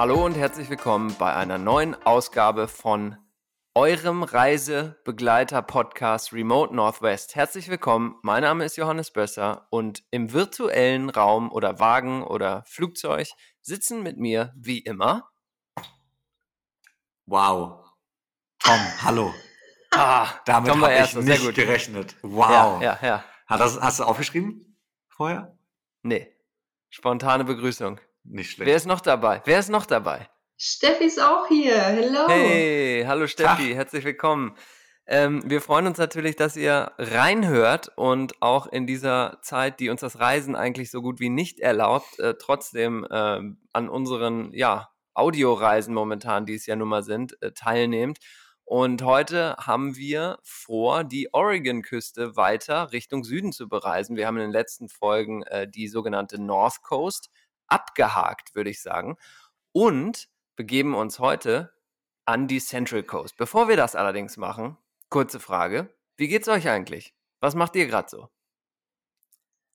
Hallo und herzlich willkommen bei einer neuen Ausgabe von eurem Reisebegleiter-Podcast Remote Northwest. Herzlich willkommen, mein Name ist Johannes Bösser und im virtuellen Raum oder Wagen oder Flugzeug sitzen mit mir wie immer. Wow. Tom, hallo. Ah, Damit habe ich erst, sehr nicht gut. gerechnet. Ja, Wow. ja, ja. Hat das, hast du aufgeschrieben vorher? Nee. Spontane Begrüßung. Nicht schlecht. Wer ist noch dabei? Wer ist noch dabei? Steffi ist auch hier. Hello. Hey, hallo Steffi, herzlich willkommen. Ähm, wir freuen uns natürlich, dass ihr reinhört und auch in dieser Zeit, die uns das Reisen eigentlich so gut wie nicht erlaubt, äh, trotzdem ähm, an unseren ja, Audioreisen momentan, die es ja nun mal sind, äh, teilnehmt. Und heute haben wir vor, die Oregon-Küste weiter Richtung Süden zu bereisen. Wir haben in den letzten Folgen äh, die sogenannte North Coast abgehakt, würde ich sagen. Und begeben uns heute an die Central Coast. Bevor wir das allerdings machen, kurze Frage. Wie geht's euch eigentlich? Was macht ihr gerade so?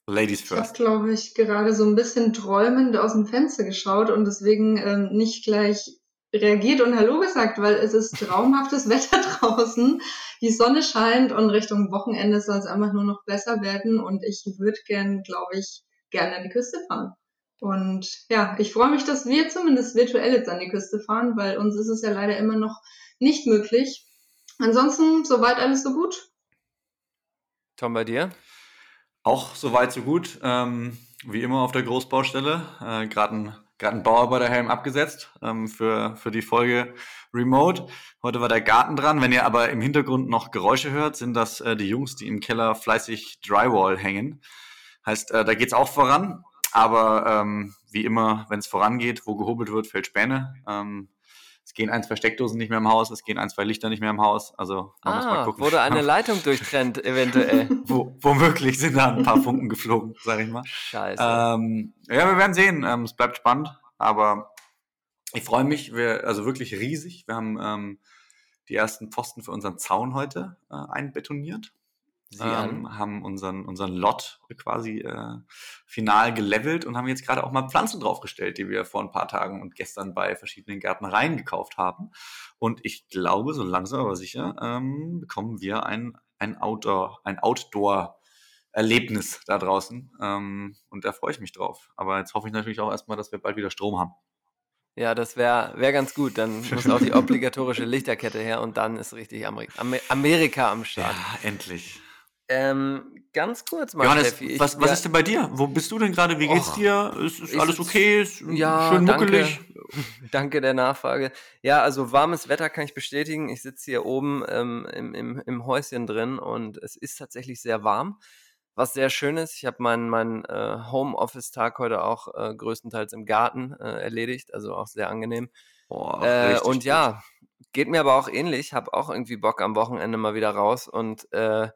Ladies Ich habe, first. glaube ich, gerade so ein bisschen träumend aus dem Fenster geschaut und deswegen ähm, nicht gleich reagiert und Hallo gesagt, weil es ist traumhaftes Wetter draußen. Die Sonne scheint und Richtung Wochenende soll es einfach nur noch besser werden und ich würde gern, glaube ich, gerne an die Küste fahren. Und ja, ich freue mich, dass wir zumindest virtuell jetzt an die Küste fahren, weil uns ist es ja leider immer noch nicht möglich. Ansonsten, soweit alles so gut. Tom, bei dir? Auch soweit so gut. Ähm, wie immer auf der Großbaustelle. Äh, Gerade ein, grad ein Bauarbeiterhelm abgesetzt ähm, für, für die Folge Remote. Heute war der Garten dran. Wenn ihr aber im Hintergrund noch Geräusche hört, sind das äh, die Jungs, die im Keller fleißig Drywall hängen. Heißt, äh, da geht's auch voran. Aber ähm, wie immer, wenn es vorangeht, wo gehobelt wird, fällt Späne. Ähm, es gehen ein, zwei Steckdosen nicht mehr im Haus, es gehen ein, zwei Lichter nicht mehr im Haus. Also man muss mal Ah, gucken. wurde eine Leitung durchtrennt, eventuell. Wo, womöglich sind da ein paar Funken geflogen, sag ich mal. Scheiße. Ähm, ja, wir werden sehen. Ähm, es bleibt spannend, aber ich freue mich. Wir, also wirklich riesig. Wir haben ähm, die ersten Pfosten für unseren Zaun heute äh, einbetoniert. Sieh an. Ähm, haben unseren, unseren Lot quasi äh, final gelevelt und haben jetzt gerade auch mal Pflanzen draufgestellt, die wir vor ein paar Tagen und gestern bei verschiedenen Gärtnereien gekauft haben. Und ich glaube, so langsam aber sicher ähm, bekommen wir ein, ein Outdoor, ein Outdoor Erlebnis da draußen. Ähm, und da freue ich mich drauf. Aber jetzt hoffe ich natürlich auch erstmal, dass wir bald wieder Strom haben. Ja, das wäre wär ganz gut. Dann muss auch die obligatorische Lichterkette her und dann ist richtig Ameri Amer Amerika am Start. endlich. Ähm, ganz kurz mal, Johannes, Steffi. ich- was, was ja, ist denn bei dir? Wo bist du denn gerade? Wie geht's Och, dir? Ist, ist ich alles okay? Ist Ja, schön danke. muckelig? Danke der Nachfrage. Ja, also warmes Wetter kann ich bestätigen. Ich sitze hier oben ähm, im, im, im Häuschen drin und es ist tatsächlich sehr warm, was sehr schön ist. Ich habe meinen mein, äh, Homeoffice-Tag heute auch äh, größtenteils im Garten äh, erledigt, also auch sehr angenehm. Boah, Äh, und ja, geht mir aber auch ähnlich. Habe auch irgendwie Bock am Wochenende mal wieder raus und äh,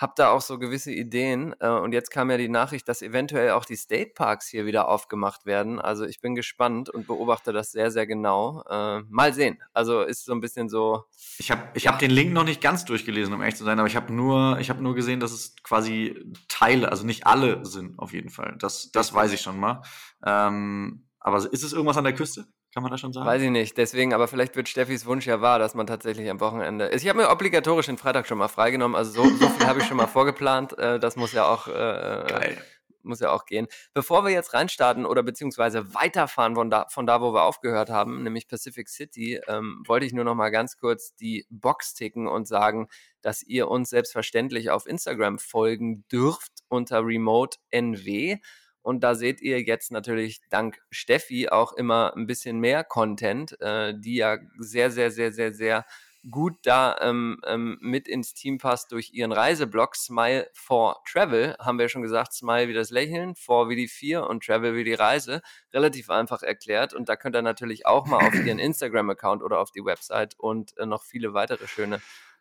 habe da auch so gewisse Ideen. Äh, und jetzt kam ja die Nachricht, dass eventuell auch die State Parks hier wieder aufgemacht werden. Also ich bin gespannt und beobachte das sehr, sehr genau. Äh, mal sehen. Also ist so ein bisschen so. Ich habe ich Ja. hab den Link noch nicht ganz durchgelesen, um ehrlich zu sein, aber ich habe nur, ich hab nur gesehen, dass es quasi Teile, also nicht alle sind auf jeden Fall. Das, das weiß ich schon mal. Ähm, aber ist es irgendwas an der Küste? Kann man das schon sagen? Weiß ich nicht. Deswegen, aber vielleicht wird Steffis Wunsch ja wahr, dass man tatsächlich am Wochenende. Ich habe mir obligatorisch den Freitag schon mal freigenommen. Also so, so viel habe ich schon mal vorgeplant. Äh, das muss ja auch. Äh, Geil. muss ja auch gehen. Bevor wir jetzt reinstarten oder beziehungsweise weiterfahren von da, von da wo wir aufgehört haben, nämlich Pacific City, ähm, wollte ich nur noch mal ganz kurz die Box ticken und sagen, dass ihr uns selbstverständlich auf Instagram folgen dürft unter Remote NW. Und da seht ihr jetzt natürlich dank Steffi auch immer ein bisschen mehr Content, äh, die ja sehr, sehr, sehr, sehr, sehr gut da ähm, ähm, mit ins Team passt durch ihren Reiseblog Smile for Travel. Haben wir ja schon gesagt, Smile wie das Lächeln, For wie die Vier und Travel wie die Reise. Relativ einfach erklärt. Und da könnt ihr natürlich auch mal auf ihren Instagram-Account oder auf die Website und äh, noch viele weitere schöne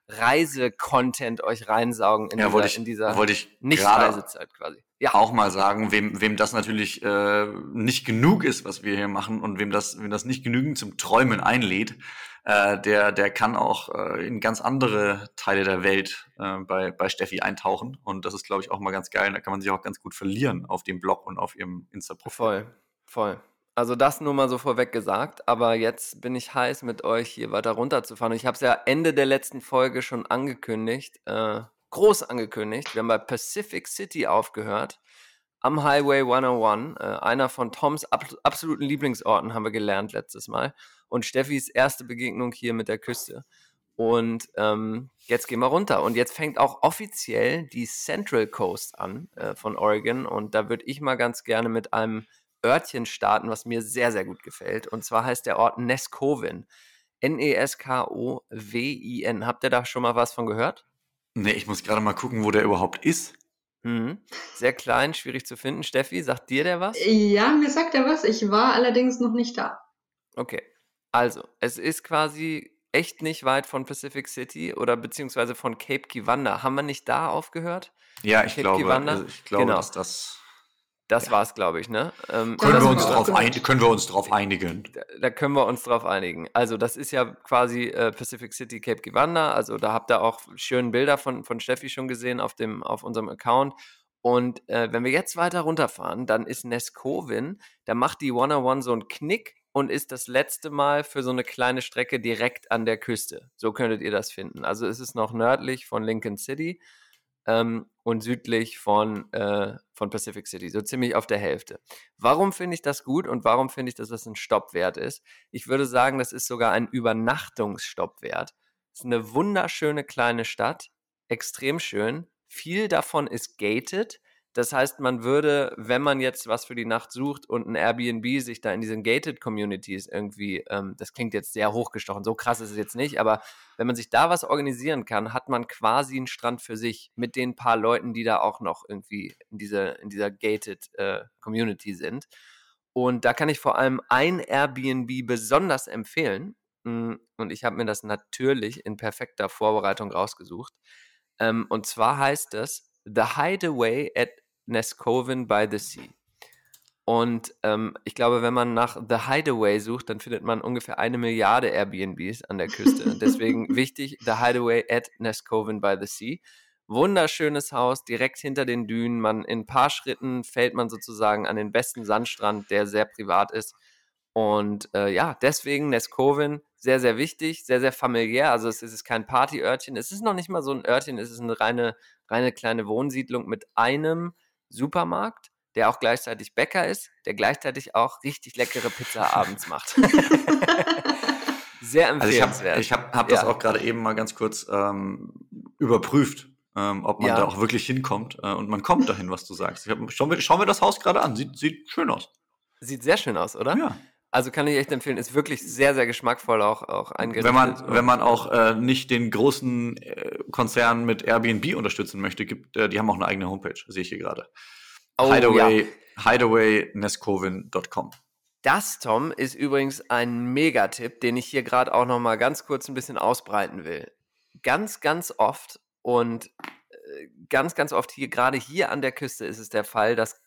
Reise-Content euch reinsaugen in Ja, dieser, ich, in dieser wollte ich gerade Nicht-Reisezeit quasi. Ja, auch mal sagen, wem, wem das natürlich äh, nicht genug ist, was wir hier machen und wem das, wem das nicht genügend zum Träumen einlädt, äh, der, der kann auch äh, in ganz andere Teile der Welt äh, bei, bei Steffi eintauchen. Und das ist, glaube ich, auch mal ganz geil. Da kann man sich auch ganz gut verlieren auf dem Blog und auf ihrem Insta-Profil. voll, voll. Also das nur mal so vorweg gesagt, aber jetzt bin ich heiß, mit euch hier weiter runterzufahren. Ich habe es ja Ende der letzten Folge schon angekündigt, äh, groß angekündigt. Wir haben bei Pacific City aufgehört, am Highway 101, äh, einer von Toms ab absoluten Lieblingsorten, haben wir gelernt letztes Mal. Und Steffis erste Begegnung hier mit der Küste. Und ähm, jetzt gehen wir runter. Und jetzt fängt auch offiziell die Central Coast an äh, von Oregon. Und da würde ich mal ganz gerne mit einem Örtchen starten, was mir sehr, sehr gut gefällt. Und zwar heißt der Ort Neskovin. N-E-S-K-O-W-I-N. Habt ihr da schon mal was von gehört? Nee, ich muss gerade mal gucken, wo der überhaupt ist. Mhm. Sehr klein, schwierig zu finden. Steffi, sagt dir der was? Ja, mir sagt er was. Ich war allerdings noch nicht da. Okay. Also, es ist quasi echt nicht weit von Pacific City oder beziehungsweise von Cape Kiwanda. Haben wir nicht da aufgehört? Ja, ich Cape glaube, Kiwanda? ich glaube, genau. dass das das ja. war's, glaube ich, ne? Ähm, können, wir uns drauf ein, können wir uns darauf einigen? Da, da, können wir uns drauf einigen. Also, das ist ja quasi äh, Pacific City Cape Giwanda. Also, da habt ihr auch schöne Bilder von, von Steffi schon gesehen auf, dem, auf unserem Account. Und äh, wenn wir jetzt weiter runterfahren, dann ist Neskovin, da macht die 101 so einen Knick und ist das letzte Mal für so eine kleine Strecke direkt an der Küste. So könntet ihr das finden. Also, es ist noch nördlich von Lincoln City ähm, und südlich von, äh, von Pacific City, so ziemlich auf der Hälfte. Warum finde ich das gut und warum finde ich, dass das ein Stopp wert ist? Ich würde sagen, das ist sogar ein Übernachtungsstopp wert. Es ist eine wunderschöne kleine Stadt, extrem schön. Viel davon ist gated. Das heißt, man würde, wenn man jetzt was für die Nacht sucht und ein Airbnb sich da in diesen Gated Communities irgendwie, ähm, das klingt jetzt sehr hochgestochen, so krass ist es jetzt nicht, aber wenn man sich da was organisieren kann, hat man quasi einen Strand für sich mit den paar Leuten, die da auch noch irgendwie in dieser, in dieser Gated äh, Community sind. Und da kann ich vor allem ein Airbnb besonders empfehlen. Hm, und ich habe mir das natürlich in perfekter Vorbereitung rausgesucht. Ähm, und zwar heißt es The Hideaway at Nescoven by the Sea. Und ähm, ich glaube, wenn man nach The Hideaway sucht, dann findet man ungefähr eine Milliarde Airbnbs an der Küste. Deswegen wichtig, The Hideaway at Nescoven by the Sea. Wunderschönes Haus, direkt hinter den Dünen. Man in ein paar Schritten fällt man sozusagen an den besten Sandstrand, der sehr privat ist. Und äh, ja, deswegen Nescoven sehr, sehr wichtig, sehr, sehr familiär. Also es ist kein Partyörtchen. Es ist noch nicht mal so ein Örtchen, es ist eine reine, reine kleine Wohnsiedlung mit einem Supermarkt, der auch gleichzeitig Bäcker ist, der gleichzeitig auch richtig leckere Pizza abends macht. sehr empfehlenswert. Also ich habe hab, hab das ja. auch gerade eben mal ganz kurz ähm, überprüft, ähm, ob man ja. da auch wirklich hinkommt. Äh, und man kommt dahin, was du sagst. Ich hab, schau, mir, schau mir das Haus gerade an. Sieht, sieht schön aus. Sieht sehr schön aus, oder? Ja. Also kann ich echt empfehlen, ist wirklich sehr, sehr geschmackvoll auch, auch eingerichtet. Wenn man, wenn man auch äh, nicht den großen äh, Konzern mit Airbnb unterstützen möchte, gibt, äh, die haben auch eine eigene Homepage, sehe ich hier gerade. Oh, Hideaway, ja. hideawaynescovin.com. Das, Tom, ist übrigens ein Megatipp, den ich hier gerade auch noch mal ganz kurz ein bisschen ausbreiten will. Ganz, ganz oft und äh, ganz, ganz oft hier, gerade hier an der Küste ist es der Fall, dass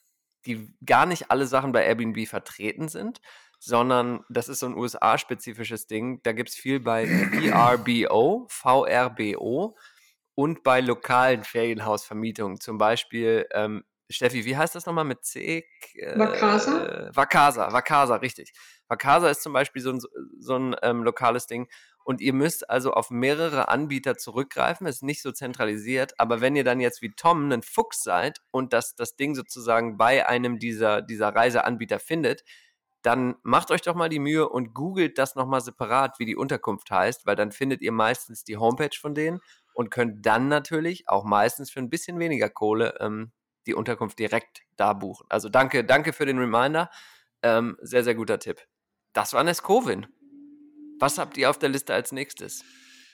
die gar nicht alle Sachen bei Airbnb vertreten sind, sondern das ist so ein USA-spezifisches Ding. Da gibt es viel bei VRBO, VRBO und bei lokalen Ferienhausvermietungen. Zum Beispiel, ähm, Steffi, wie heißt das nochmal mit C? Äh, Vacasa? Vacasa, Vacasa, richtig. Vacasa ist zum Beispiel so ein, so ein ähm, lokales Ding. Und ihr müsst also auf mehrere Anbieter zurückgreifen. Es ist nicht so zentralisiert. Aber wenn ihr dann jetzt wie Tom ein Fuchs seid und das, das Ding sozusagen bei einem dieser, dieser Reiseanbieter findet, dann macht euch doch mal die Mühe und googelt das nochmal separat, wie die Unterkunft heißt, weil dann findet ihr meistens die Homepage von denen und könnt dann natürlich auch meistens für ein bisschen weniger Kohle ähm, die Unterkunft direkt da buchen. Also danke, danke für den Reminder. Ähm, sehr, sehr guter Tipp. Das war Nescovin. Was habt ihr auf der Liste als nächstes?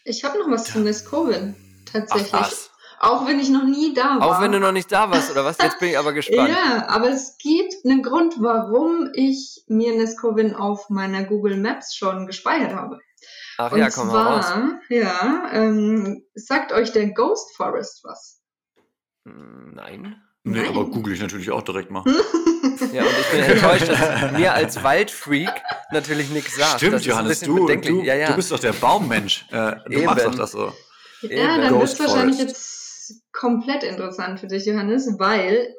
Ich habe noch was zu Nescovin, tatsächlich. Ach, was? Auch wenn ich noch nie da war. Auch wenn du noch nicht da warst, oder was? Jetzt bin ich aber gespannt. ja, aber es gibt einen Grund, warum ich mir Nescovin auf meiner Google Maps schon gespeichert habe. Ach Und ja, komm zwar, mal raus. Ja, ähm, sagt euch der Ghost Forest was? Hm, nein. Nee, Nein. aber google ich natürlich auch direkt mal. ja, und ich bin enttäuscht, dass mir als Waldfreak natürlich nichts sagt. Stimmt, Johannes, du, du, ja, ja. du bist doch der Baummensch. Äh, du Eben. machst doch das so. Ja, dann wird es wahrscheinlich jetzt komplett interessant für dich, Johannes, weil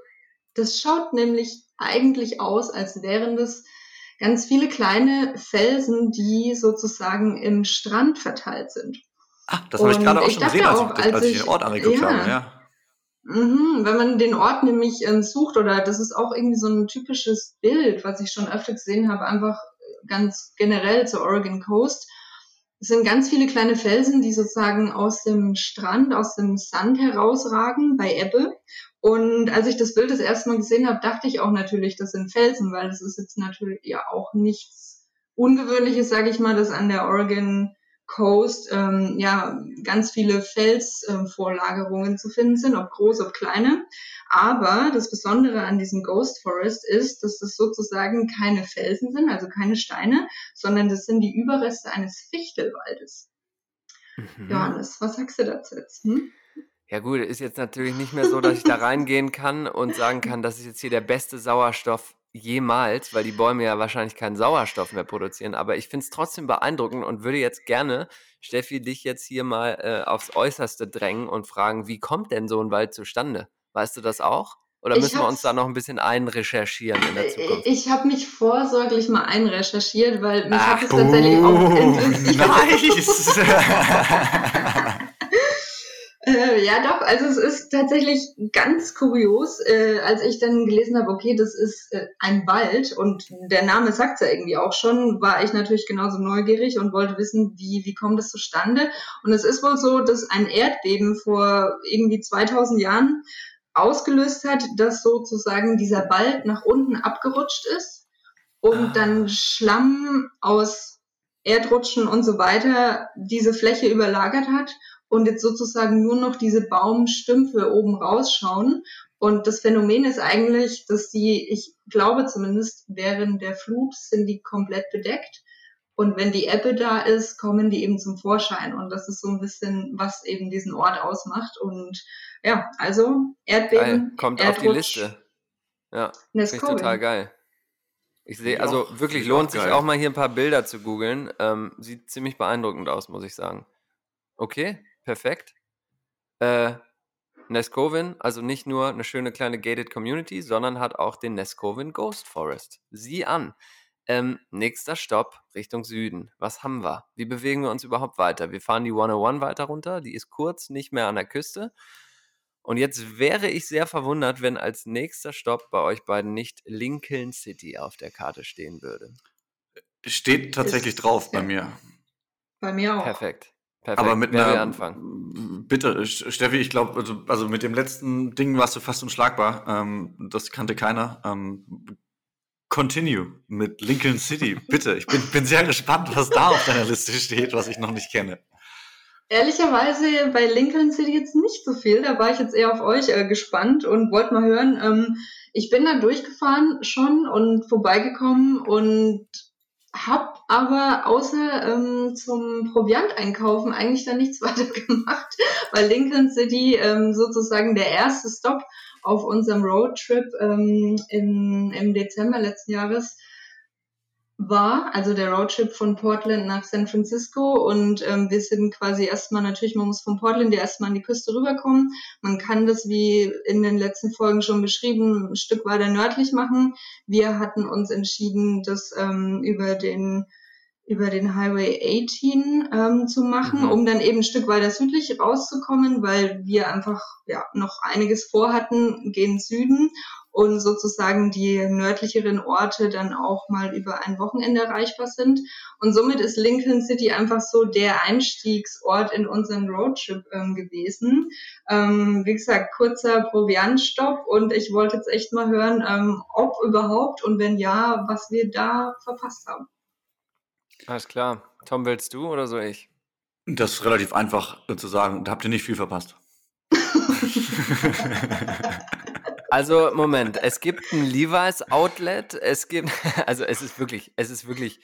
das schaut nämlich eigentlich aus, als wären das ganz viele kleine Felsen, die sozusagen im Strand verteilt sind. Ah, das habe ich gerade auch schon gesehen, als, auch, ich, als, ich, den Ort angeguckt ja, habe. Ja. Mhm, wenn man den Ort nämlich ähm, sucht, oder das ist auch irgendwie so ein typisches Bild, was ich schon öfter gesehen habe, einfach ganz generell zur Oregon Coast. Es sind ganz viele kleine Felsen, die sozusagen aus dem Strand, aus dem Sand herausragen bei Ebbe. Und als ich das Bild das erste Mal gesehen habe, dachte ich auch natürlich, das sind Felsen, weil das ist jetzt natürlich ja auch nichts Ungewöhnliches, sage ich mal, dass an der Oregon Coast ähm, ja ganz viele Felsvorlagerungen äh, zu finden sind, ob groß, ob kleine. Aber das Besondere an diesem Ghost Forest ist, dass es sozusagen keine Felsen sind, also keine Steine, sondern das sind die Überreste eines Fichtelwaldes. Mhm. Johannes, was sagst du dazu jetzt? Hm? Ja gut, ist jetzt natürlich nicht mehr so, dass ich da reingehen kann und sagen kann, das ist jetzt hier der beste Sauerstoff jemals, weil die Bäume ja wahrscheinlich keinen Sauerstoff mehr produzieren. Aber ich finde es trotzdem beeindruckend und würde jetzt gerne, Steffi, dich jetzt hier mal äh, aufs Äußerste drängen und fragen, wie kommt denn so ein Wald zustande? Weißt du das auch? Oder müssen wir uns da noch ein bisschen einrecherchieren in der äh, Zukunft? Ich habe mich vorsorglich mal einrecherchiert, weil mich Ach, hat es tatsächlich auch interessiert. Nice! Äh, ja, doch, also es ist tatsächlich ganz kurios, äh, als ich dann gelesen habe, okay, das ist äh, ein Wald und der Name sagt ja irgendwie auch schon, war ich natürlich genauso neugierig und wollte wissen, wie, wie kommt das zustande. Und es ist wohl so, dass ein Erdbeben vor irgendwie 2000 Jahren ausgelöst hat, dass sozusagen dieser Wald nach unten abgerutscht ist und ah. dann Schlamm aus Erdrutschen und so weiter diese Fläche überlagert hat und jetzt sozusagen nur noch diese Baumstümpfe oben rausschauen. Und das Phänomen ist eigentlich, dass die, ich glaube zumindest, während der Flut sind die komplett bedeckt. Und wenn die Ebbe da ist, kommen die eben zum Vorschein. Und das ist so ein bisschen, was eben diesen Ort ausmacht. Und ja, also Erdbeben. Geil. Kommt Erdrutsch, auf die Liste. Ja, finde ich total geil. Ich sehe, also wirklich lohnt sich auch mal hier ein paar Bilder zu googeln. Ähm, sieht ziemlich beeindruckend aus, muss ich sagen. Okay, perfekt. Äh, Nescovin, also nicht nur eine schöne kleine gated Community, sondern hat auch den Nescovin Ghost Forest. Sieh an. Ähm, nächster Stopp Richtung Süden. Was haben wir? Wie bewegen wir uns überhaupt weiter? Wir fahren die 101 weiter runter. Die ist kurz nicht mehr an der Küste. Und jetzt wäre ich sehr verwundert, wenn als nächster Stopp bei euch beiden nicht Lincoln City auf der Karte stehen würde. Steht tatsächlich ist, drauf bei mir. Bei mir auch. Perfekt. Perfekt. Aber mit einer, anfangen. Bitte, Steffi, ich glaube, also, also, mit dem letzten Ding warst du fast unschlagbar. Ähm, das kannte keiner. Ähm, continue mit Lincoln City. Bitte, ich bin, bin sehr gespannt, was da auf deiner Liste steht, was ich noch nicht kenne. Ehrlicherweise bei Lincoln City jetzt nicht so viel. Da war ich jetzt eher auf euch äh, gespannt und wollte mal hören. Ähm, ich bin da durchgefahren schon und vorbeigekommen und hab aber außer ähm, zum Proviant einkaufen eigentlich dann nichts weiter gemacht, weil Lincoln City ähm, sozusagen der erste Stop auf unserem Roadtrip ähm, im, im Dezember letzten Jahres war, also der Roadtrip von Portland nach San Francisco und ähm, wir sind quasi erstmal natürlich, man muss von Portland ja erstmal an die Küste rüberkommen. Man kann das, wie in den letzten Folgen schon beschrieben, ein Stück weiter nördlich machen. Wir hatten uns entschieden, das ähm, über den über den Highway 18 ähm, zu machen, mhm. um dann eben ein Stück weiter südlich rauszukommen, weil wir einfach ja noch einiges vorhatten, gehen Süden und sozusagen die nördlicheren Orte dann auch mal über ein Wochenende erreichbar sind. Und somit ist Lincoln City einfach so der Einstiegsort in unseren Roadtrip ähm, gewesen. Ähm, wie gesagt, kurzer Proviantstopp und ich wollte jetzt echt mal hören, ähm, ob überhaupt und wenn ja, was wir da verpasst haben. Alles klar. Tom, willst du oder soll ich? Das ist relativ einfach zu sagen. Da habt ihr nicht viel verpasst. Also, Moment, es gibt ein Levi's Outlet, es gibt, also es ist wirklich, es ist wirklich,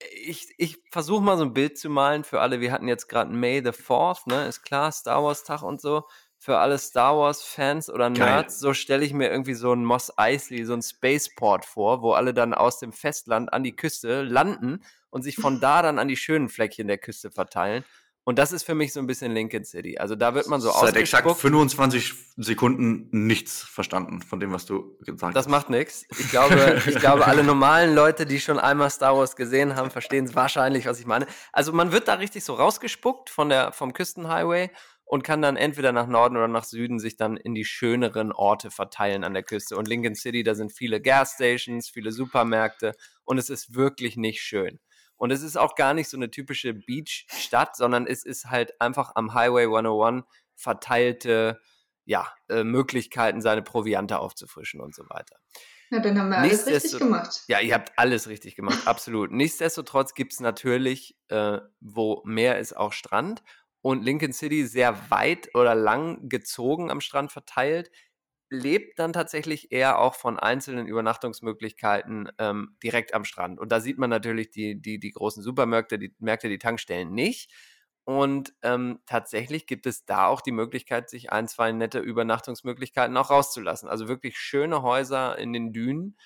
ich, ich versuche mal so ein Bild zu malen für alle. Wir hatten jetzt gerade May the 4th, ne, ist klar, Star Wars Tag und so. Für alle Star Wars Fans oder Nerds, Geil. so stelle ich mir irgendwie so ein Moss Eisley, so ein Spaceport vor, wo alle dann aus dem Festland an die Küste landen und sich von da dann an die schönen Fleckchen der Küste verteilen. Und das ist für mich so ein bisschen Lincoln City. Also da wird man so Seit exakt 25 Sekunden nichts verstanden von dem, was du gesagt hast. Das macht nichts. Ich glaube, ich glaube, alle normalen Leute, die schon einmal Star Wars gesehen haben, verstehen es wahrscheinlich, was ich meine. Also man wird da richtig so rausgespuckt von der, vom Küstenhighway und kann dann entweder nach Norden oder nach Süden sich dann in die schöneren Orte verteilen an der Küste. Und Lincoln City, da sind viele Gasstations, viele Supermärkte und es ist wirklich nicht schön. Und es ist auch gar nicht so eine typische Beach-Stadt, sondern es ist halt einfach am Highway 101 verteilte ja, äh, Möglichkeiten, seine Proviante aufzufrischen und so weiter. Ja, dann haben wir alles richtig gemacht. Ja, ihr habt alles richtig gemacht, absolut. Nichtsdestotrotz gibt es natürlich, äh, wo Meer ist, auch Strand. Und Lincoln City sehr weit oder lang gezogen am Strand verteilt lebt dann tatsächlich eher auch von einzelnen Übernachtungsmöglichkeiten ähm, direkt am Strand. Und da sieht man natürlich die, die, die großen Supermärkte, die Märkte, die Tankstellen nicht. Und ähm, tatsächlich gibt es da auch die Möglichkeit, sich ein, zwei nette Übernachtungsmöglichkeiten auch rauszulassen. Also wirklich schöne Häuser in den Dünen.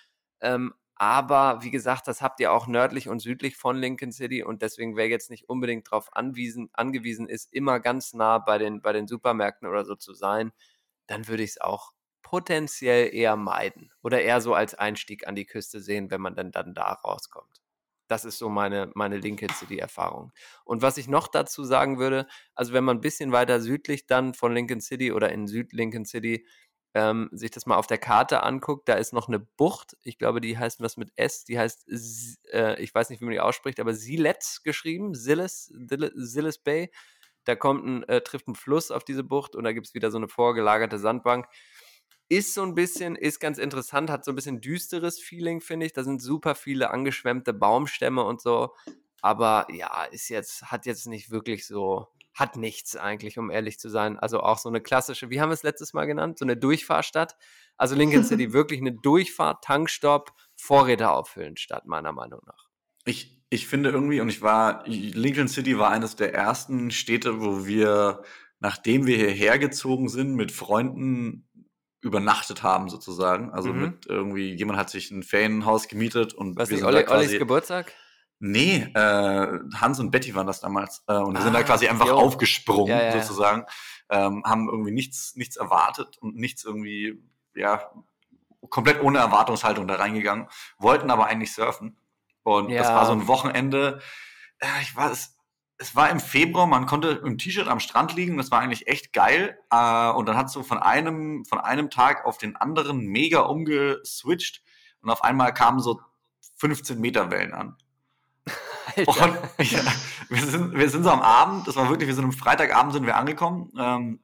Ähm, aber wie gesagt, das habt ihr auch nördlich und südlich von Lincoln City und deswegen wer jetzt nicht unbedingt darauf angewiesen ist, immer ganz nah bei den, bei den Supermärkten oder so zu sein, dann würde ich es auch potenziell eher meiden oder eher so als Einstieg an die Küste sehen, wenn man dann, dann da rauskommt. Das ist so meine, meine Lincoln City-Erfahrung. Und was ich noch dazu sagen würde, also wenn man ein bisschen weiter südlich dann von Lincoln City oder in Süd-Lincoln City ähm, sich das mal auf der Karte anguckt, da ist noch eine Bucht, ich glaube, die heißt was mit S, die heißt, äh, ich weiß nicht, wie man die ausspricht, aber Siletz geschrieben, Siles, Siles Bay. Da kommt ein, äh, trifft ein Fluss auf diese Bucht und da gibt es wieder so eine vorgelagerte Sandbank. Ist so ein bisschen, ist ganz interessant, hat so ein bisschen düsteres Feeling, finde ich. Da sind super viele angeschwemmte Baumstämme und so. Aber ja, ist jetzt, hat jetzt nicht wirklich so, hat nichts eigentlich, um ehrlich zu sein. Also auch so eine klassische, wie haben wir es letztes Mal genannt? So eine Durchfahrstadt. Also Lincoln City wirklich eine Durchfahrt, Tankstopp, Vorräte auffüllen Stadt, meiner Meinung nach. Ich, ich finde irgendwie, und ich war, Lincoln City war eines der ersten Städte, wo wir, nachdem wir hierher gezogen sind, mit Freunden übernachtet haben sozusagen. Also mhm. mit irgendwie, jemand hat sich ein Ferienhaus gemietet und Was wir sind Olli, quasi, Ollis Geburtstag? Nee, äh, Hans und Betty waren das damals. Äh, und wir sind da ah, quasi einfach jo. aufgesprungen ja, ja, sozusagen. Ähm, haben irgendwie nichts, nichts erwartet und nichts irgendwie, ja, komplett ohne Erwartungshaltung da reingegangen, wollten aber eigentlich surfen. Und ja. das war so ein Wochenende. Äh, ich war es es war im Februar, man konnte im T-Shirt am Strand liegen, das war eigentlich echt geil. Äh, und dann hat so von einem, von einem Tag auf den anderen mega umgeswitcht und auf einmal kamen so 15 Meter Wellen an. Alter. Und ja, wir, sind, wir sind so am Abend, das war wirklich, wir sind am Freitagabend sind wir angekommen, ähm,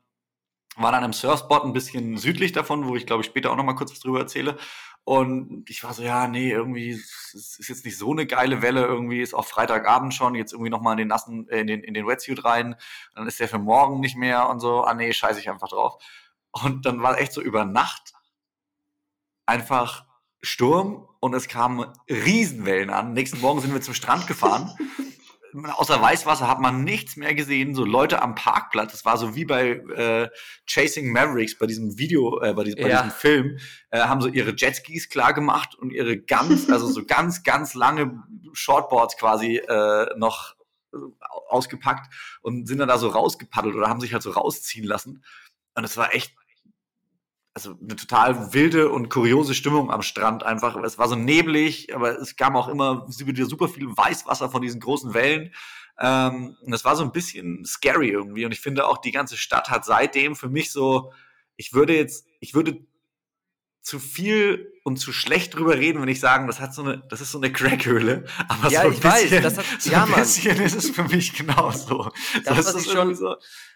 waren an einem Surfspot ein bisschen südlich davon, wo ich glaube ich später auch nochmal kurz was drüber erzähle. Und ich war so, ja, nee, irgendwie ist jetzt nicht so eine geile Welle, irgendwie ist auch Freitagabend schon, jetzt irgendwie nochmal in den nassen, äh, in den, in den Wetsuit rein, dann ist der für morgen nicht mehr und so, ah nee, scheiße ich einfach drauf. Und dann war echt so über Nacht einfach Sturm und es kamen Riesenwellen an. Nächsten Morgen sind wir zum Strand gefahren außer Weißwasser hat man nichts mehr gesehen. So Leute am Parkplatz. Das war so wie bei äh, Chasing Mavericks, bei diesem Video, äh, bei, diesem, bei diesem Film, äh, haben so ihre Jetskis klar gemacht und ihre ganz, also so ganz, ganz lange Shortboards quasi äh, noch äh, ausgepackt und sind dann da so rausgepaddelt oder haben sich halt so rausziehen lassen. Und es war echt also eine total wilde und kuriose Stimmung am Strand einfach. Es war so neblig, aber es kam auch immer wieder super viel Weißwasser von diesen großen Wellen. Ähm, und das war so ein bisschen scary irgendwie. Und ich finde auch, die ganze Stadt hat seitdem für mich so, ich würde jetzt, ich würde zu viel und zu schlecht drüber reden, wenn ich sagen, das hat so eine, das ist so eine Crackhöhle. Aber ja, so ein ich bisschen, weiß, das hat, so ja, ein bisschen ist es für mich genauso. Das, das ist schon so,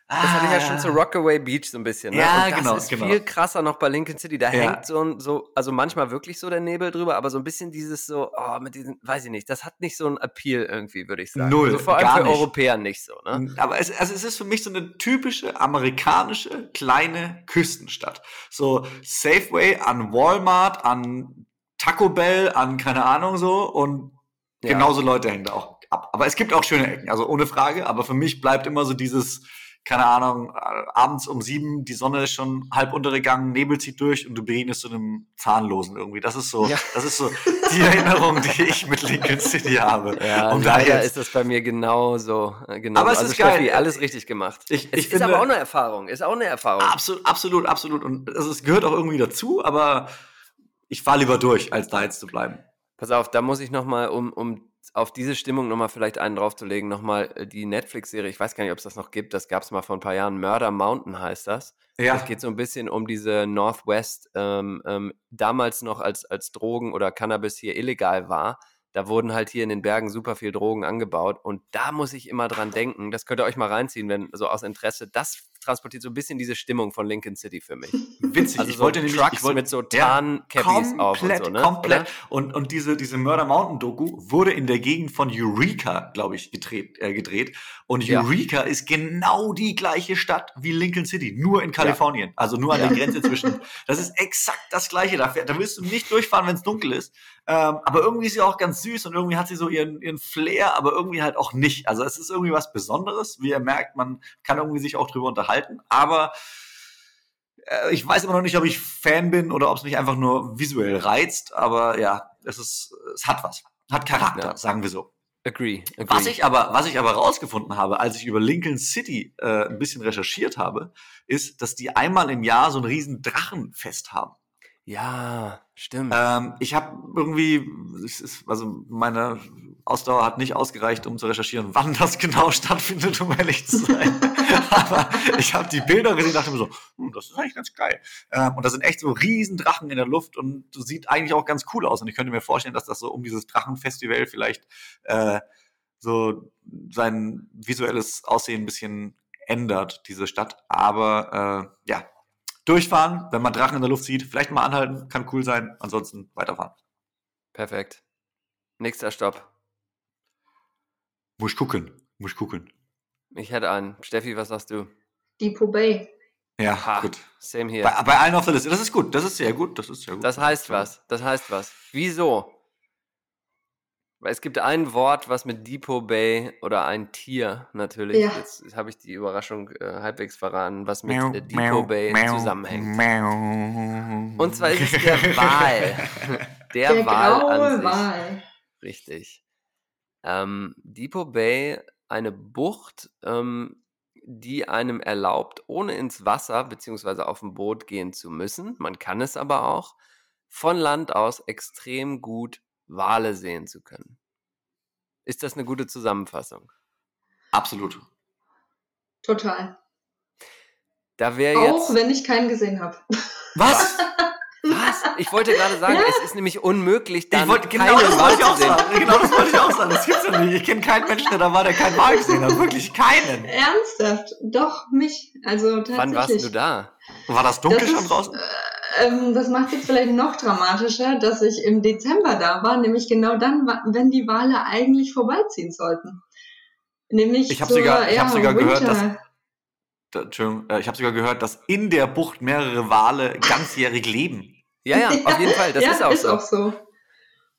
das hatte ich ja schon zu ah. Rockaway Beach so ein bisschen. Ne? Ja, das genau. ist genau. viel krasser noch bei Lincoln City. Da ja. hängt so, so, also manchmal wirklich so der Nebel drüber, aber so ein bisschen dieses so, oh, mit diesen, weiß ich nicht, das hat nicht so einen Appeal irgendwie, würde ich sagen. Null. Also vor allem gar für nicht. Europäer nicht so. Ne? Aber es, also es ist für mich so eine typische amerikanische kleine Küstenstadt. So Safeway an Walmart, an Taco Bell, an keine Ahnung so und ja. genauso Leute hängen da auch ab. Aber es gibt auch schöne Ecken, also ohne Frage. Aber für mich bleibt immer so dieses keine Ahnung, äh, abends um sieben, die Sonne ist schon halb untergegangen, Nebel zieht durch und du begegnest zu einem Zahnlosen irgendwie. Das ist so, ja. das ist so die Erinnerung, die ich mit Lincoln City habe. Ja, und daher ist das bei mir genauso. Genau aber es also ist Steffi, geil. alles richtig gemacht. Ich, es ich ist finde, aber auch eine Erfahrung. Ist auch eine Erfahrung. Absolut, absolut, absolut. Und es gehört auch irgendwie dazu, aber ich fahre lieber durch, als da jetzt zu bleiben. Pass auf, da muss ich nochmal, um, um auf diese Stimmung nochmal vielleicht einen draufzulegen, nochmal äh, die Netflix-Serie, ich weiß gar nicht, ob es das noch gibt, das gab es mal vor ein paar Jahren, Murder Mountain heißt das. Ja. Es geht so ein bisschen um diese Northwest, ähm, ähm, damals noch als, als Drogen oder Cannabis hier illegal war. Da wurden halt hier in den Bergen super viel Drogen angebaut und da muss ich immer dran denken, das könnt ihr euch mal reinziehen, wenn so aus Interesse, das transportiert so ein bisschen diese Stimmung von Lincoln City für mich. Witzig, also ich so wollte nämlich Trucks ich wollte, mit so Tarn-Cabbies ja, auf und so, ne? Komplett. Und, und diese, diese Murder Mountain Doku wurde in der Gegend von Eureka, glaube ich, gedreht, äh, gedreht. Und Eureka ja. ist genau die gleiche Stadt wie Lincoln City, nur in Kalifornien. Ja. Also nur an der Grenze zwischen. Das ist exakt das Gleiche. Da, da willst du nicht durchfahren, wenn es dunkel ist. Ähm, aber irgendwie ist sie auch ganz süß und irgendwie hat sie so ihren, ihren Flair, aber irgendwie halt auch nicht. Also es ist irgendwie was Besonderes. Wie ihr merkt, man kann irgendwie sich auch drüber unterhalten. Aber äh, ich weiß immer noch nicht, ob ich Fan bin oder ob es mich einfach nur visuell reizt. Aber ja, es ist, es hat was. Hat Charakter, ja. sagen wir so. Agree, agree. Was ich aber, was ich aber rausgefunden habe, als ich über Lincoln City äh, ein bisschen recherchiert habe, ist, dass die einmal im Jahr so ein riesen Drachenfest haben. Ja, stimmt. Ähm, ich habe irgendwie, ist, also meine Ausdauer hat nicht ausgereicht, um zu recherchieren, wann das genau stattfindet, um ehrlich zu sein. Aber ich habe die Bilder gesehen und dachte mir so, hm, das ist eigentlich ganz geil. Ähm, und da sind echt so riesen Drachen in der Luft und sieht eigentlich auch ganz cool aus. Und ich könnte mir vorstellen, dass das so um dieses Drachenfestival vielleicht äh, so sein visuelles Aussehen ein bisschen ändert, diese Stadt. Aber äh, ja, durchfahren, wenn man Drachen in der Luft sieht, vielleicht mal anhalten, kann cool sein, ansonsten weiterfahren. Perfekt. Nächster Stopp. Muss gucken, muss gucken. Ich hätte einen. Steffi, was sagst du? Depot Bay. Ja, ha, gut. Same hier. Bei, bei allen auf der Liste. Das ist gut, das ist sehr gut, das ist sehr gut. Das heißt was, das heißt was. Wieso? Weil es gibt ein Wort, was mit Depot Bay oder ein Tier natürlich, ja. jetzt habe ich die Überraschung äh, halbwegs verraten, was mit äh, Depot Bay mäu, zusammenhängt. Und zwar ist es der Wal. Der, der Wal an sich. Wal. Richtig. Ähm, Depot Bay, eine Bucht, ähm, die einem erlaubt, ohne ins Wasser bzw. auf dem Boot gehen zu müssen, man kann es aber auch, von Land aus extrem gut Wale sehen zu können. Ist das eine gute Zusammenfassung? Absolut. Total. Da wäre jetzt. Auch wenn ich keinen gesehen habe. Was? Was? Ich wollte gerade sagen, ja. es ist nämlich unmöglich, dann ich wollte, genau das wollte ich auch sagen. Genau das wollte ich auch sagen. Das gibt's ja nicht. Ich kenne keinen Menschen, der da war, der keinen Wal gesehen hat. Wirklich keinen. Ernsthaft? Doch, mich. Also tatsächlich. Wann warst du da? War das dunkel das schon draußen? Äh, ähm, das macht es vielleicht noch dramatischer, dass ich im Dezember da war, nämlich genau dann, wenn die Wale eigentlich vorbeiziehen sollten. Nämlich ich habe sogar, ich hab sogar gehört, dass Entschuldigung, äh, ich habe sogar gehört, dass in der Bucht mehrere Wale ganzjährig leben. Ja, ja, auf jeden Fall, das ja, ist auch ist so. Auch so.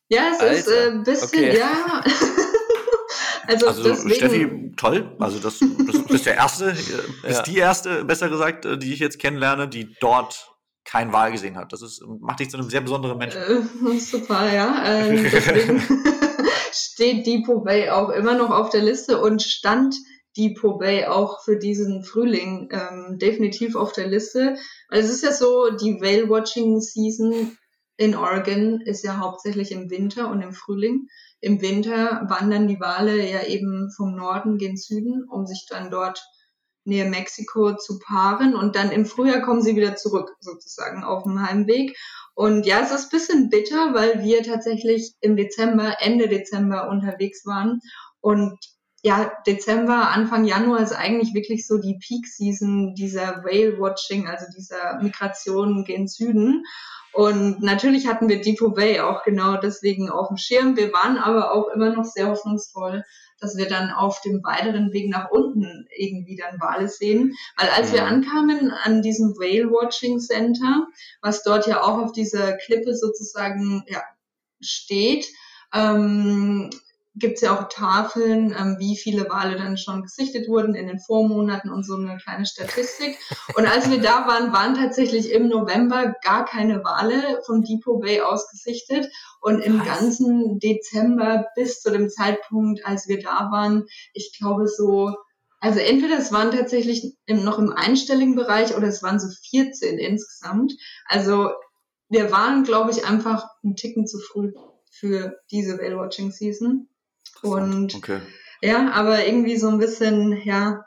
Ja, es Alter. ist äh, ein bisschen, okay. ja. also, also deswegen, Steffi, toll. Also das, das, das ist der erste, äh, ist ja. die erste, besser gesagt, äh, die ich jetzt kennenlerne, die dort kein Wahl gesehen hat. Das ist, macht dich zu einem sehr besonderen Menschen. Äh, super, ja. Deswegen steht Depot Bay auch immer noch auf der Liste und stand Depot Bay auch für diesen Frühling ähm, definitiv auf der Liste. Also es ist ja so, die Whale Watching Season in Oregon ist ja hauptsächlich im Winter und im Frühling. Im Winter wandern die Wale ja eben vom Norden gen Süden, um sich dann dort Nähe Mexiko zu paaren und dann im Frühjahr kommen sie wieder zurück, sozusagen auf dem Heimweg. Und ja, es ist ein bisschen bitter, weil wir tatsächlich im Dezember, Ende Dezember unterwegs waren und ja, Dezember, Anfang Januar ist eigentlich wirklich so die Peak-Season dieser Whale-Watching, also dieser Migration gen Süden. Und natürlich hatten wir Depot Bay auch genau deswegen auf dem Schirm. Wir waren aber auch immer noch sehr hoffnungsvoll, dass wir dann auf dem weiteren Weg nach unten irgendwie dann Wale sehen. Weil als ja. wir ankamen an diesem Whale Watching Center, was dort ja auch auf dieser Klippe sozusagen ja, steht, ähm, gibt es ja auch Tafeln, ähm, wie viele Wale dann schon gesichtet wurden in den Vormonaten und so eine kleine Statistik. Und als wir da waren, waren tatsächlich im November gar keine Wale vom Depot Bay aus gesichtet. Und im Was? ganzen Dezember bis zu dem Zeitpunkt, als wir da waren, ich glaube so, also entweder es waren tatsächlich im, noch im einstelligen Bereich oder es waren so 14 insgesamt. Also wir waren, glaube ich, einfach einen Ticken zu früh für diese Whale-Watching-Season. Und okay. ja, aber irgendwie so ein bisschen, ja,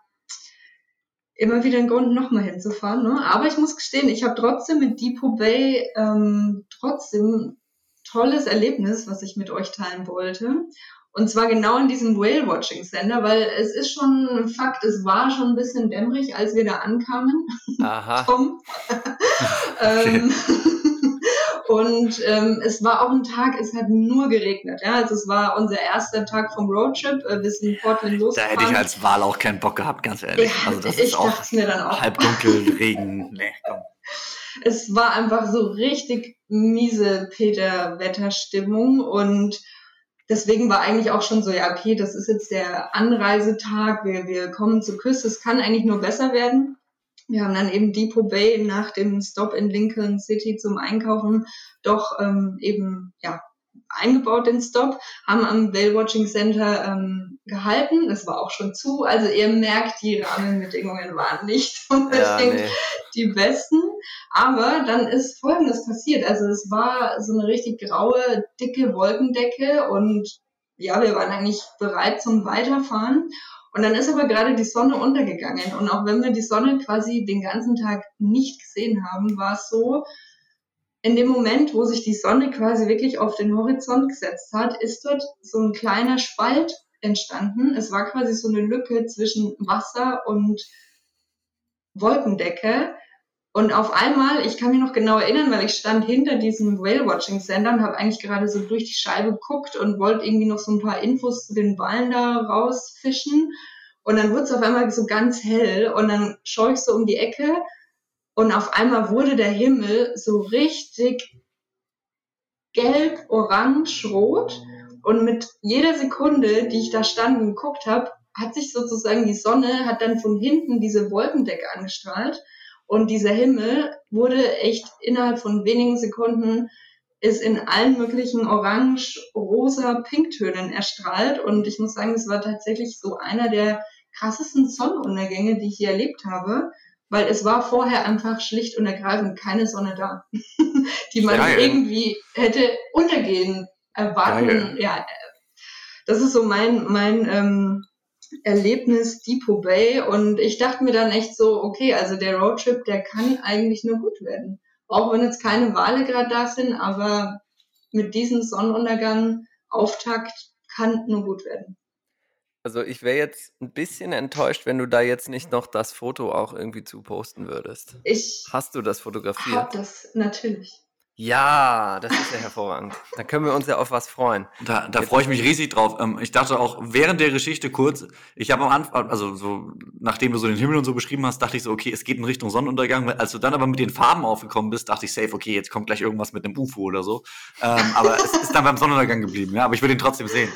immer wieder ein Grund, nochmal hinzufahren. Ne? Aber ich muss gestehen, ich habe trotzdem mit Depot Bay ähm, trotzdem tolles Erlebnis, was ich mit euch teilen wollte. Und zwar genau in diesem Whale-Watching-Sender, weil es ist schon ein Fakt, es war schon ein bisschen dämmerig, als wir da ankamen. Aha. Tom. ähm, und ähm, es war auch ein Tag, es hat nur geregnet. Ja? Also es war unser erster Tag vom Roadtrip. Äh, wir sind in Portland losgefahren. Da hätte ich als Wahl auch keinen Bock gehabt, ganz ehrlich. Ja, also das ist auch, mir dann auch halbdunkel, Regen. Nee, komm. Es war einfach so richtig miese Peter-Wetterstimmung und deswegen war eigentlich auch schon so, ja, okay, das ist jetzt der Anreisetag, wir, wir kommen zur Küste, es kann eigentlich nur besser werden. Wir haben dann eben Depot Bay nach dem Stop in Lincoln City zum Einkaufen doch ähm, eben ja eingebaut den Stop, haben am Whale Watching Center ähm, gehalten. Das war auch schon zu. Also ihr merkt, die Rahmenbedingungen waren nicht unbedingt ja, nee. die besten. Aber dann ist Folgendes passiert. Also es war so eine richtig graue, dicke Wolkendecke und ja, wir waren eigentlich bereit zum Weiterfahren. Und dann ist aber gerade die Sonne untergegangen. Und auch wenn wir die Sonne quasi den ganzen Tag nicht gesehen haben, war es so, in dem Moment, wo sich die Sonne quasi wirklich auf den Horizont gesetzt hat, ist dort so ein kleiner Spalt entstanden. Es war quasi so eine Lücke zwischen Wasser und Wolkendecke. Und auf einmal, ich kann mich noch genau erinnern, weil ich stand hinter diesem Whale-Watching-Sender und habe eigentlich gerade so durch die Scheibe geguckt und wollte irgendwie noch so ein paar Infos zu den Wahlen da rausfischen. Und dann wurde es auf einmal so ganz hell und dann schaue ich so um die Ecke und auf einmal wurde der Himmel so richtig gelb, orange, rot. Und mit jeder Sekunde, die ich da stand und geguckt habe, hat sich sozusagen die Sonne, hat dann von hinten diese Wolkendecke angestrahlt. Und dieser Himmel wurde echt innerhalb von wenigen Sekunden ist in allen möglichen Orange, Rosa, Pinktönen erstrahlt. Und ich muss sagen, es war tatsächlich so einer der krassesten Sonnenuntergänge, die ich je erlebt habe, weil es war vorher einfach schlicht und ergreifend keine Sonne da, die man Geil. irgendwie hätte untergehen erwarten. Geil. Ja, das ist so mein, mein ähm, Erlebnis Depot Bay und ich dachte mir dann echt so, okay, also der Roadtrip, der kann eigentlich nur gut werden. Auch wenn jetzt keine Wale gerade da sind, aber mit diesem Sonnenuntergang Auftakt kann nur gut werden. Also ich wäre jetzt ein bisschen enttäuscht, wenn du da jetzt nicht noch das Foto auch irgendwie zu posten würdest. Ich Hast du das fotografiert? Hab das, natürlich. Ja, das ist ja hervorragend. Da können wir uns ja auf was freuen. Da, da freue ich mich riesig drauf. Ähm, ich dachte auch während der Geschichte kurz, ich habe am Anfang, also so, nachdem du so den Himmel und so beschrieben hast, dachte ich so, okay, es geht in Richtung Sonnenuntergang. Als du dann aber mit den Farben aufgekommen bist, dachte ich safe, okay, jetzt kommt gleich irgendwas mit einem UFO oder so. Ähm, aber es ist dann beim Sonnenuntergang geblieben, ja, aber ich würde ihn trotzdem sehen.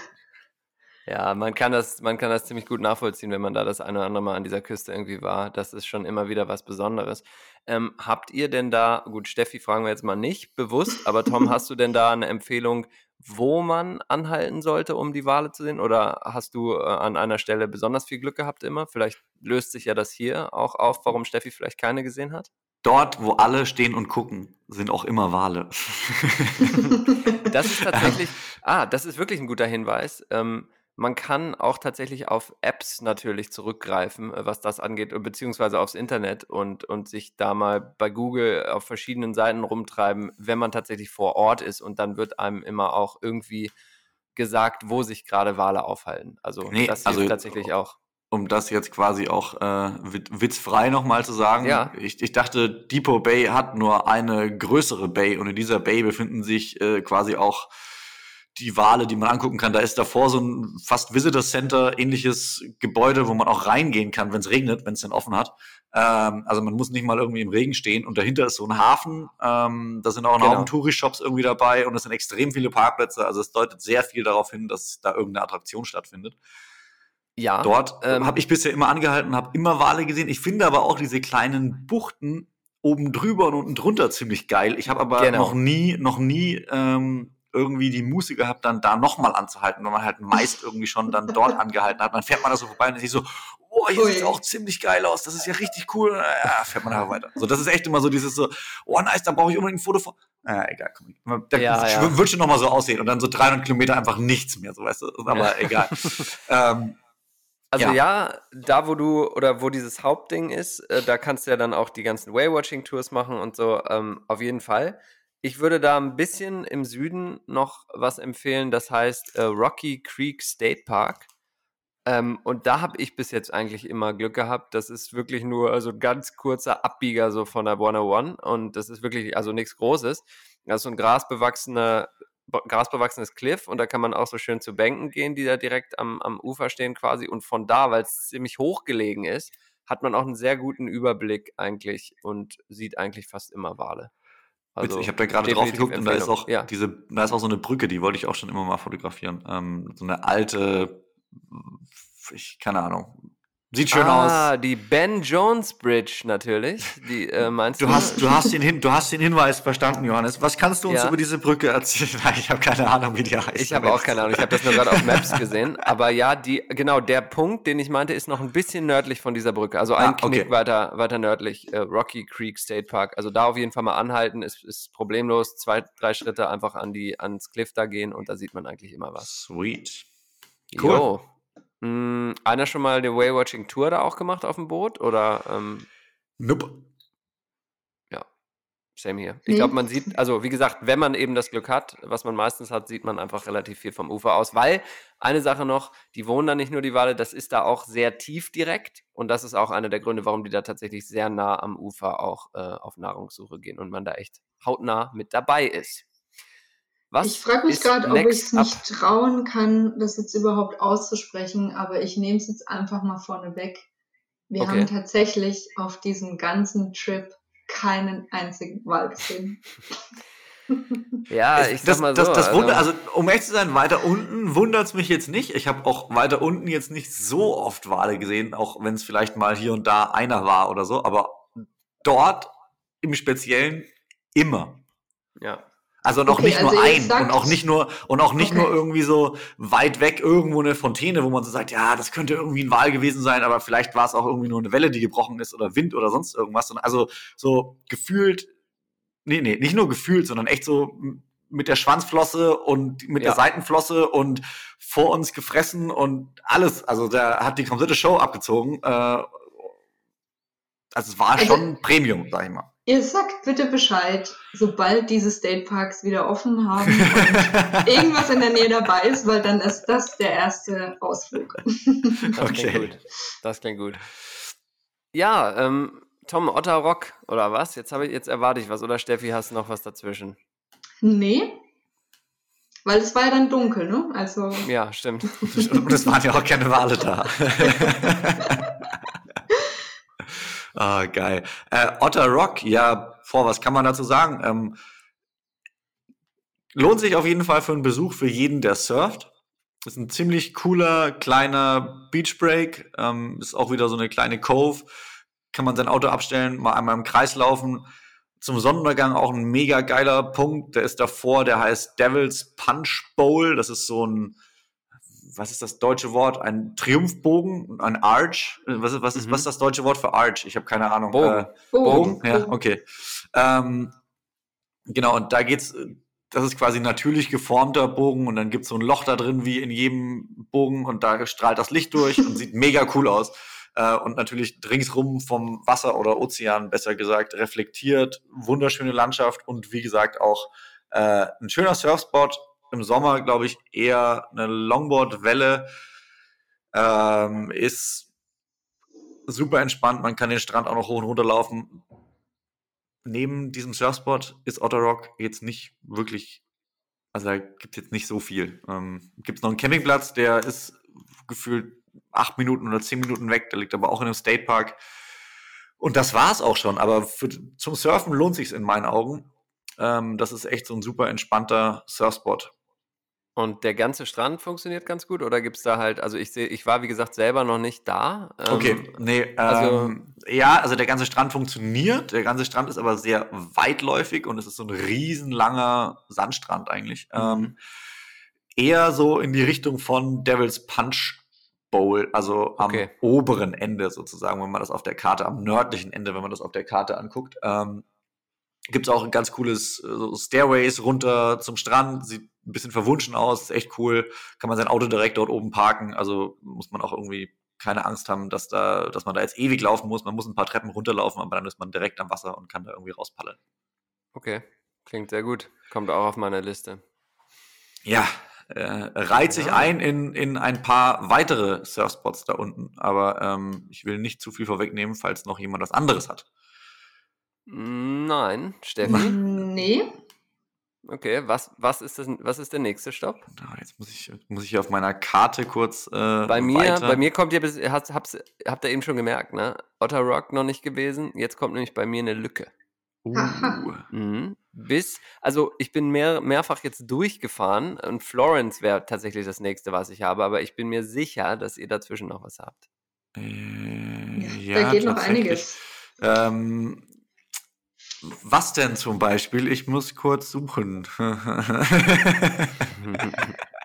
Ja, man kann das, man kann das ziemlich gut nachvollziehen, wenn man da das eine oder andere Mal an dieser Küste irgendwie war. Das ist schon immer wieder was Besonderes. Ähm, habt ihr denn da, gut, Steffi fragen wir jetzt mal nicht bewusst, aber Tom, hast du denn da eine Empfehlung, wo man anhalten sollte, um die Wale zu sehen? Oder hast du äh, an einer Stelle besonders viel Glück gehabt immer? Vielleicht löst sich ja das hier auch auf, warum Steffi vielleicht keine gesehen hat? Dort, wo alle stehen und gucken, sind auch immer Wale. das ist tatsächlich, ah, das ist wirklich ein guter Hinweis. Ähm, man kann auch tatsächlich auf Apps natürlich zurückgreifen, äh, was das angeht, beziehungsweise aufs Internet und, und sich da mal bei Google auf verschiedenen Seiten rumtreiben, wenn man tatsächlich vor Ort ist und dann wird einem immer auch irgendwie gesagt, wo sich gerade Wale aufhalten. Also nee, das also, tatsächlich auch. Um das jetzt quasi auch äh, witzfrei nochmal zu sagen, ja. ich, ich dachte, Depot Bay hat nur eine größere Bay und in dieser Bay befinden sich äh, quasi auch die Wale, die man angucken kann. Da ist davor so ein fast Visitor Center ähnliches Gebäude, wo man auch reingehen kann, wenn es regnet, wenn es denn offen hat. Ähm, also man muss nicht mal irgendwie im Regen stehen und dahinter ist so ein Hafen. Ähm, da sind auch noch genau. Touri-Shops irgendwie dabei und es sind extrem viele Parkplätze. Also es deutet sehr viel darauf hin, dass da irgendeine Attraktion stattfindet. Ja. Dort ähm, habe ich bisher immer angehalten, habe immer Wale gesehen. Ich finde aber auch diese kleinen Buchten oben drüber und unten drunter ziemlich geil. Ich habe aber genau. noch nie, noch nie ähm, irgendwie die Muße gehabt, dann da nochmal anzuhalten, weil man halt meist irgendwie schon dann dort angehalten hat. Dann fährt man da so vorbei und sieht so, oh, hier sieht auch ziemlich geil aus, das ist ja richtig cool. Ja, fährt man da weiter. So, das ist echt immer so dieses so, oh nice, da brauche ich unbedingt ein Foto von. Ja, egal, komm. Da ja, ja. wird schon nochmal so aussehen und dann so 300 Kilometer einfach nichts mehr, so weißt du. Aber ja. egal. ähm, also ja. ja. da wo du oder wo dieses Hauptding ist, äh, da kannst du ja dann auch die ganzen Whale-Watching-Tours machen und so, ähm, auf jeden Fall. Ich würde da ein bisschen im Süden noch was empfehlen, das heißt äh, Rocky Creek State Park. Ähm, und da habe ich bis jetzt eigentlich immer Glück gehabt. Das ist wirklich nur also ein ganz kurzer Abbieger so von der 101 und das ist wirklich also nichts Großes. Das ist so ein grasbewachsener, grasbewachsenes Cliff und da kann man auch so schön zu Bänken gehen, die da direkt am, am Ufer stehen quasi. Und von da, weil es ziemlich hoch gelegen ist, hat man auch einen sehr guten Überblick eigentlich und sieht eigentlich fast immer Wale. Also ich habe da gerade drauf geguckt und da ist auch ja. diese, da ist auch so eine Brücke, die wollte ich auch schon immer mal fotografieren. Ähm, so eine alte, ich keine Ahnung, Sieht schön ah, aus. Ah, die Ben Jones Bridge natürlich. Die äh, meinst du? Du hast, du hast den Hin du hast den Hinweis verstanden, Johannes. Was kannst du uns ja. über diese Brücke erzählen? Nein, ich habe keine Ahnung, wie die heißt. Ich habe auch keine Ahnung. Ich habe das nur gerade auf Maps gesehen. Aber ja, die genau der Punkt, den ich meinte, ist noch ein bisschen nördlich von dieser Brücke. Also ein ah, Knick okay. weiter weiter nördlich, äh, Rocky Creek State Park. Also da auf jeden Fall mal anhalten, ist, ist problemlos. Zwei drei Schritte einfach an die ans Cliff da gehen und da sieht man eigentlich immer was. Sweet. Cool. Jo. Hm, einer schon mal eine Whale-Watching Tour da auch gemacht auf dem Boot? Oder? Ähm, nope. Ja, same hier. Ich glaube, man sieht, also wie gesagt, wenn man eben das Glück hat, was man meistens hat, sieht man einfach relativ viel vom Ufer aus. Weil, eine Sache noch, die wohnen da nicht nur die Wale, das ist da auch sehr tief direkt. Und das ist auch einer der Gründe, warum die da tatsächlich sehr nah am Ufer auch äh, auf Nahrungssuche gehen und man da echt hautnah mit dabei ist. Was ich frage mich gerade, ob ich es nicht trauen kann, das jetzt überhaupt auszusprechen, aber ich nehme es jetzt einfach mal vorne weg. Wir okay. haben tatsächlich auf diesem ganzen Trip keinen einzigen Wal gesehen. ja, ich das, sag mal so. Das, das Wunder, also, also um ehrlich zu sein, weiter unten wundert es mich jetzt nicht. Ich habe auch weiter unten jetzt nicht so oft Wale gesehen, auch wenn es vielleicht mal hier und da einer war oder so, aber dort im Speziellen immer. Ja. Also noch okay, nicht also nur ein und auch nicht nur und auch nicht okay. nur irgendwie so weit weg irgendwo eine Fontäne, wo man so sagt, ja, das könnte irgendwie ein Wal gewesen sein, aber vielleicht war es auch irgendwie nur eine Welle, die gebrochen ist oder Wind oder sonst irgendwas. Und also so gefühlt, nee, nee, nicht nur gefühlt, sondern echt so mit der Schwanzflosse und mit ja. der Seitenflosse und vor uns gefressen und alles. Also der hat die komplette Show abgezogen. Äh, also es war also, schon Premium, sag ich mal. Ihr sagt bitte Bescheid, sobald diese State Parks wieder offen haben und irgendwas in der Nähe dabei ist, weil dann ist das der erste Ausflug. Das okay. klingt gut. Das klingt gut. Ja, ähm, Tom Otterrock oder was? Jetzt habe ich jetzt erwarte ich was oder Steffi, hast du noch was dazwischen? Nee. Weil es war ja dann dunkel, ne? Also. Ja, stimmt. Und es waren ja auch keine Wale da. Ah, geil. Äh, Otter Rock, ja, vor, was kann man dazu sagen? Ähm, lohnt sich auf jeden Fall für einen Besuch für jeden, der surft. Ist ein ziemlich cooler, kleiner Beach Break. Ähm, ist auch wieder so eine kleine Cove. Kann man sein Auto abstellen, mal einmal im Kreis laufen. Zum Sonnenuntergang auch ein mega geiler Punkt. Der ist davor, der heißt Devil's Punch Bowl. Das ist so ein, was ist das deutsche Wort? Ein Triumphbogen, ein Arch. Was ist, was ist, mhm. was ist das deutsche Wort für Arch? Ich habe keine Ahnung. Bogen. Äh, Bogen. Bogen. Ja, okay. Ähm, genau, und da geht's, das ist quasi natürlich geformter Bogen und dann gibt es so ein Loch da drin wie in jedem Bogen und da strahlt das Licht durch und sieht mega cool aus. Äh, und natürlich ringsrum vom Wasser oder Ozean, besser gesagt, reflektiert, wunderschöne Landschaft und wie gesagt auch äh, ein schöner Surfspot im Sommer, glaube ich, eher eine Longboard-Welle. Ähm, ist super entspannt. Man kann den Strand auch noch hoch und runter laufen. Neben diesem Surfspot ist Otterrock jetzt nicht wirklich Also da gibt es jetzt nicht so viel. Ähm, gibt es noch einen Campingplatz, der ist gefühlt acht Minuten oder zehn Minuten weg, der liegt aber auch in einem Statepark. Und das war's auch schon. Aber für, zum Surfen lohnt sich's in meinen Augen. Ähm, das ist echt so ein super entspannter Surfspot. Und der ganze Strand funktioniert ganz gut oder gibt es da halt, also ich sehe, ich war wie gesagt selber noch nicht da. Ähm, okay, nee, also, ähm, ja, also der ganze Strand funktioniert, der ganze Strand ist aber sehr weitläufig und es ist so ein riesenlanger Sandstrand eigentlich. Mhm. Ähm, eher so in die Richtung von Devil's Punch Bowl, also am okay. oberen Ende sozusagen, wenn man das auf der Karte, am nördlichen Ende, wenn man das auf der Karte anguckt. Ähm, Gibt es auch ein ganz cooles so Stairways runter zum Strand, sieht ein bisschen verwunschen aus, ist echt cool. Kann man sein Auto direkt dort oben parken, also muss man auch irgendwie keine Angst haben, dass da, dass man da jetzt ewig laufen muss. Man muss ein paar Treppen runterlaufen, aber dann ist man direkt am Wasser und kann da irgendwie rauspallen. Okay, klingt sehr gut. Kommt auch auf meine Liste. Ja, äh, reiht sich ja. ein in, in ein paar weitere Surfspots da unten. Aber ähm, ich will nicht zu viel vorwegnehmen, falls noch jemand was anderes hat. Nein, Steffi? Nee. Okay, was, was, ist das, was ist der nächste Stopp? Jetzt muss ich, muss ich hier auf meiner Karte kurz. Äh, bei, mir, weiter. bei mir kommt ja, bis, habt, habt ihr eben schon gemerkt, ne? Otter Rock noch nicht gewesen. Jetzt kommt nämlich bei mir eine Lücke. Uh. Mhm. Bis, also ich bin mehr, mehrfach jetzt durchgefahren und Florence wäre tatsächlich das nächste, was ich habe, aber ich bin mir sicher, dass ihr dazwischen noch was habt. Äh, ja, da geht noch einiges. Ähm, was denn zum Beispiel? Ich muss kurz suchen.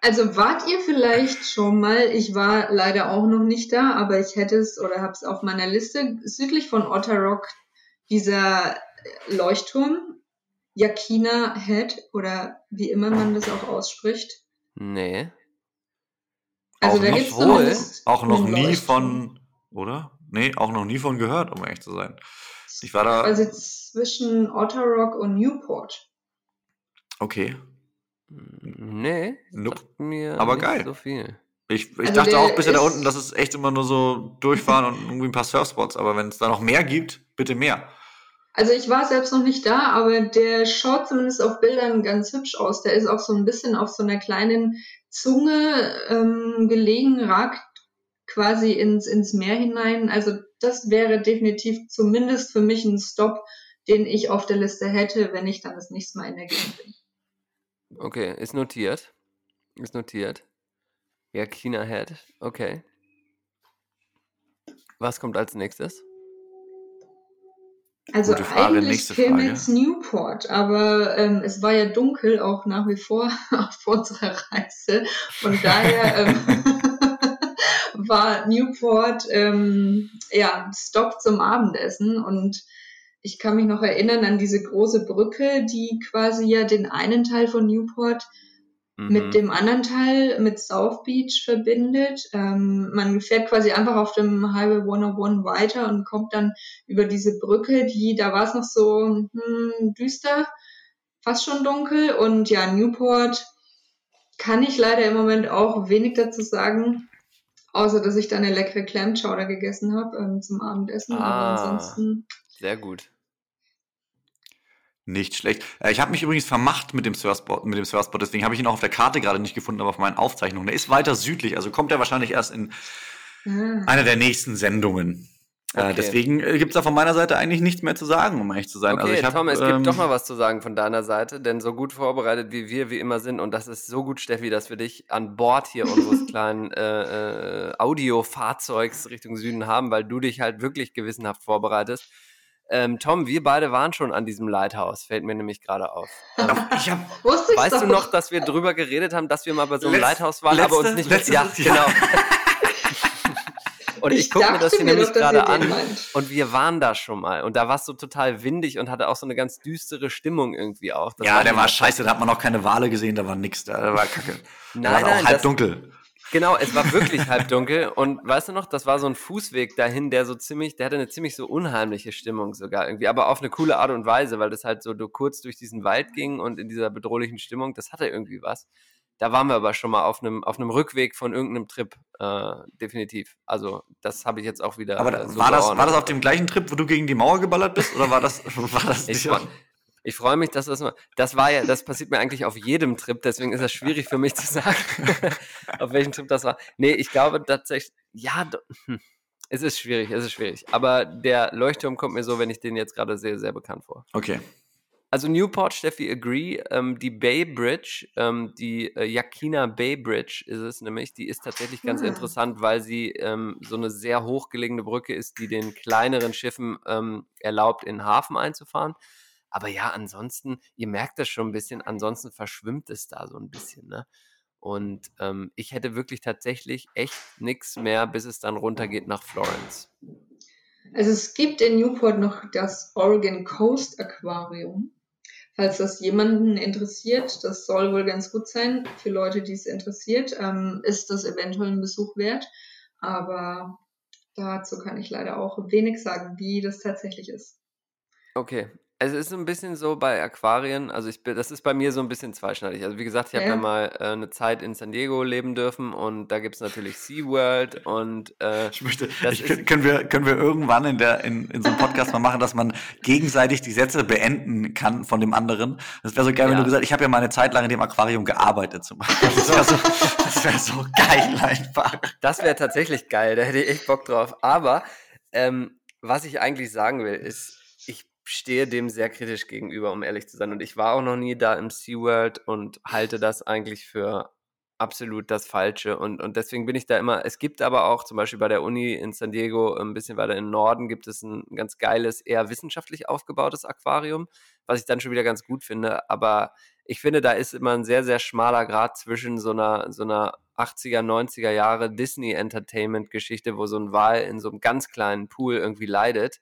also wart ihr vielleicht schon mal, ich war leider auch noch nicht da, aber ich hätte es oder habe es auf meiner Liste, südlich von Otterrock, dieser Leuchtturm, Yakina Head oder wie immer man das auch ausspricht. Nee. Also auch da gibt es auch noch nie von, oder? Nee, auch noch nie von gehört, um ehrlich zu sein. Ich war da. Also zwischen Otterrock und Newport. Okay. Nee, nope. mir aber geil. so viel. Ich, ich also dachte auch bisher da unten, dass es echt immer nur so durchfahren und irgendwie ein paar Surfspots, aber wenn es da noch mehr gibt, bitte mehr. Also ich war selbst noch nicht da, aber der schaut zumindest auf Bildern ganz hübsch aus. Der ist auch so ein bisschen auf so einer kleinen Zunge ähm, gelegen, ragt quasi ins, ins Meer hinein. Also das wäre definitiv zumindest für mich ein Stop, den ich auf der Liste hätte, wenn ich dann das nächste Mal in der Gegend bin. Okay, ist notiert. Ist notiert. Ja, China Head. Okay. Was kommt als nächstes? Also eigentlich käme jetzt Newport, aber ähm, es war ja dunkel auch nach wie vor auf unserer Reise. Von daher ähm, war Newport ähm, ja Stopp zum Abendessen und ich kann mich noch erinnern an diese große Brücke, die quasi ja den einen Teil von Newport mhm. mit dem anderen Teil, mit South Beach verbindet. Ähm, man fährt quasi einfach auf dem Highway 101 weiter und kommt dann über diese Brücke, die, da war es noch so hm, düster, fast schon dunkel. Und ja, Newport kann ich leider im Moment auch wenig dazu sagen. Außer, dass ich da eine leckere Clam Chowder gegessen habe ähm, zum Abendessen. Ah, Aber ansonsten. Sehr gut. Nicht schlecht. Äh, ich habe mich übrigens vermacht mit dem Surfspot, mit dem Surfspot, deswegen habe ich ihn auch auf der Karte gerade nicht gefunden, aber auf meinen Aufzeichnungen. Der ist weiter südlich, also kommt er wahrscheinlich erst in ah. einer der nächsten Sendungen. Äh, okay. Äh, deswegen gibt es da von meiner Seite eigentlich nichts mehr zu sagen, um ehrlich zu sein. Also okay, also hab, Tom, es ähm, gibt doch mal was zu sagen von deiner Seite, denn so gut vorbereitet wie wir wie immer sind, und das ist so gut, Steffi, dass wir dich an Bord hier unseres kleinen äh, äh, Audio-Fahrzeugs Richtung Süden haben, weil du dich halt wirklich gewissenhaft vorbereitest. Ähm, Tom, wir beide waren schon an diesem Lighthouse, fällt mir nämlich gerade auf. Ähm, ich hab, weißt du noch, dass wir drüber geredet haben, dass wir mal bei so einem Letz, Lighthouse waren, letzte, aber uns nicht letzte, Ja, genau. Und ich, ich gucke mir das hier nämlich gerade an und wir waren da schon mal und da war es so total windig und hatte auch so eine ganz düstere Stimmung irgendwie auch. Das ja, war der war scheiße, da hat man auch keine Wale gesehen, da war nix, da war kacke. Nein, da war nein, auch halb das, dunkel. Genau, es war wirklich halb dunkel und weißt du noch, das war so ein Fußweg dahin, der so ziemlich, der hatte eine ziemlich so unheimliche Stimmung sogar irgendwie, aber auf eine coole Art und Weise, weil das halt so kurz durch diesen Wald ging und in dieser bedrohlichen Stimmung, das hatte irgendwie was. Da waren wir aber schon mal auf einem, auf einem Rückweg von irgendeinem Trip, äh, definitiv. Also, das habe ich jetzt auch wieder. Aber äh, so war, das, war das auf dem gleichen Trip, wo du gegen die Mauer geballert bist? Oder war das, war das nicht? Ich freue mich, dass das mal. Das war ja, das passiert mir eigentlich auf jedem Trip, deswegen ist das schwierig für mich zu sagen, auf welchem Trip das war. Nee, ich glaube tatsächlich, ja, hm, es ist schwierig, es ist schwierig. Aber der Leuchtturm kommt mir so, wenn ich den jetzt gerade sehe, sehr bekannt vor. Okay. Also Newport, Steffi, agree. Ähm, die Bay Bridge, ähm, die äh, Yakina Bay Bridge ist es nämlich, die ist tatsächlich ganz ah. interessant, weil sie ähm, so eine sehr hochgelegene Brücke ist, die den kleineren Schiffen ähm, erlaubt, in den Hafen einzufahren. Aber ja, ansonsten, ihr merkt das schon ein bisschen, ansonsten verschwimmt es da so ein bisschen, ne? Und ähm, ich hätte wirklich tatsächlich echt nichts mehr, bis es dann runtergeht nach Florence. Also es gibt in Newport noch das Oregon Coast Aquarium. Falls das jemanden interessiert, das soll wohl ganz gut sein. Für Leute, die es interessiert, ähm, ist das eventuell ein Besuch wert. Aber dazu kann ich leider auch wenig sagen, wie das tatsächlich ist. Okay, es ist ein bisschen so bei Aquarien, also ich bin, das ist bei mir so ein bisschen zweischneidig. Also wie gesagt, ich habe ja. mal äh, eine Zeit in San Diego leben dürfen und da gibt es natürlich SeaWorld und äh, Ich möchte, ich, können, wir, können wir irgendwann in, der, in, in so einem Podcast mal machen, dass man gegenseitig die Sätze beenden kann von dem anderen. Das wäre so geil, wenn du gesagt ich habe ja mal eine Zeit lang in dem Aquarium gearbeitet zum Beispiel. Das wäre so, das wär so geil einfach. Das wäre tatsächlich geil, da hätte ich echt Bock drauf. Aber ähm, was ich eigentlich sagen will, ist, stehe dem sehr kritisch gegenüber, um ehrlich zu sein. Und ich war auch noch nie da im SeaWorld und halte das eigentlich für absolut das Falsche. Und, und deswegen bin ich da immer, es gibt aber auch zum Beispiel bei der Uni in San Diego, ein bisschen weiter im Norden, gibt es ein ganz geiles, eher wissenschaftlich aufgebautes Aquarium, was ich dann schon wieder ganz gut finde. Aber ich finde, da ist immer ein sehr, sehr schmaler Grad zwischen so einer, so einer 80er, 90er Jahre Disney Entertainment Geschichte, wo so ein Wal in so einem ganz kleinen Pool irgendwie leidet